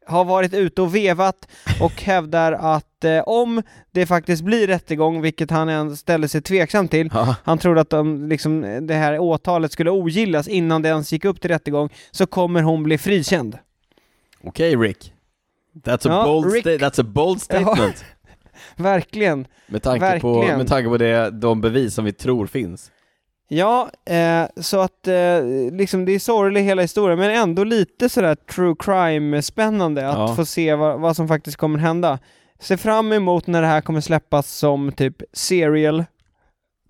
har varit ute och vevat och [laughs] hävdar att eh, om det faktiskt blir rättegång, vilket han än ställer sig tveksam till, ja. han trodde att de, liksom, det här åtalet skulle ogillas innan det ens gick upp till rättegång, så kommer hon bli frikänd. Okej Rick. That's a, Ja, bold Rick- that's a bold statement. [laughs] Verkligen. Med tanke på, Verkligen. med tanke på det, de bevis som vi tror finns. Ja, eh, så att eh, liksom det är sorglig hela historien, men ändå lite sådär true crime-spännande att Ja. få se vad, vad som faktiskt kommer hända. Se fram emot när det här kommer släppas som typ serial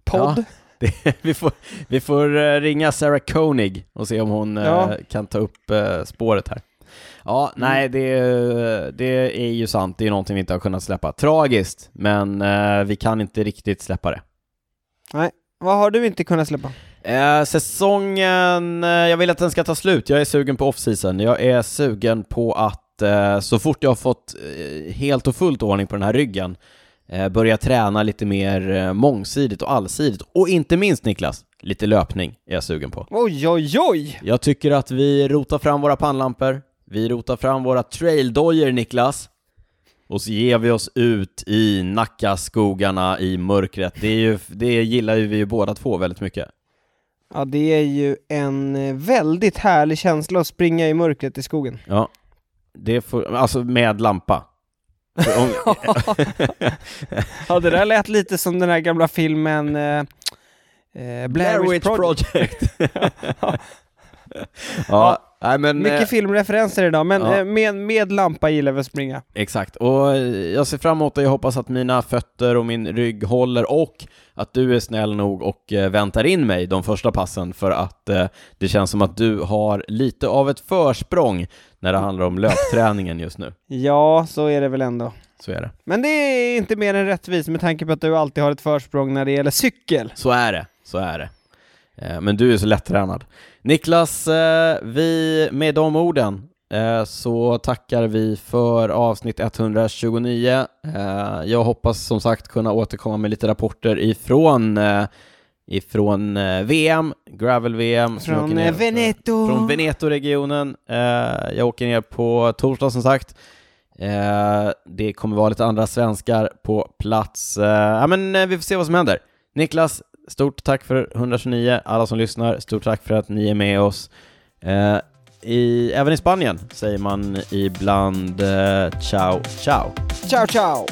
podd. [laughs] Det, vi, får, vi får eh, ringa Sarah Koenig och se om hon eh, Ja. kan ta upp eh, spåret här. Ja, nej, det, det är ju sant. Det är någonting vi inte har kunnat släppa. Tragiskt, men vi kan inte riktigt släppa det. Vad har du inte kunnat släppa? Eh, säsongen, eh, jag vill att den ska ta slut. Jag är sugen på off-season. Jag är sugen på att eh, så fort jag har fått eh, helt och fullt ordning på den här ryggen, eh, börja träna lite mer mångsidigt och allsidigt. Och inte minst Niklas, lite löpning är jag sugen på. Oj, oj, oj! Jag tycker att vi rotar fram våra pannlampor, vi rotar fram våra traildojor Niklas, och så ger vi oss ut i Nackaskogarna i mörkret. Det, ju, det gillar ju vi ju båda två väldigt mycket. Ja, det är ju en eh, väldigt härlig känsla att springa i mörkret i skogen. Ja, det får, alltså med lampa. Om, [laughs] [laughs] Ja, det där lät lite som den här gamla filmen eh, eh, Blair Witch Project. Project. [laughs] ja, nej men... eh, Mycket filmreferenser idag, men ja. eh, med, med lampa gillar vi att springa. Exakt, och eh, jag ser fram emot det. Jag hoppas att mina fötter och min rygg håller och att du är snäll nog och eh, väntar in mig de första passen för att eh, det känns som att du har lite av ett försprång när det handlar om löpträningen just nu. Ja, så är det väl ändå. Så är det. Men det är inte mer än rättvist med tanke på att du alltid har ett försprång när det gäller cykel. Så är det, så är det. Eh, Men du är så lättränad. Niklas, eh, vi, med de orden eh, så tackar vi för avsnitt 129. Eh, Jag hoppas som sagt kunna återkomma med lite rapporter ifrån, ifrån VM, Gravel-VM. Från Veneto. Från Veneto-regionen. Jag åker ner på torsdag som sagt. Det kommer vara lite andra svenskar på plats. Ja, men vi får se vad som händer. Niklas, stort tack för 129. Alla som lyssnar, stort tack för att ni är med oss. Eh, i, även i Spanien säger man ibland eh, ciao, ciao. Ciao, ciao!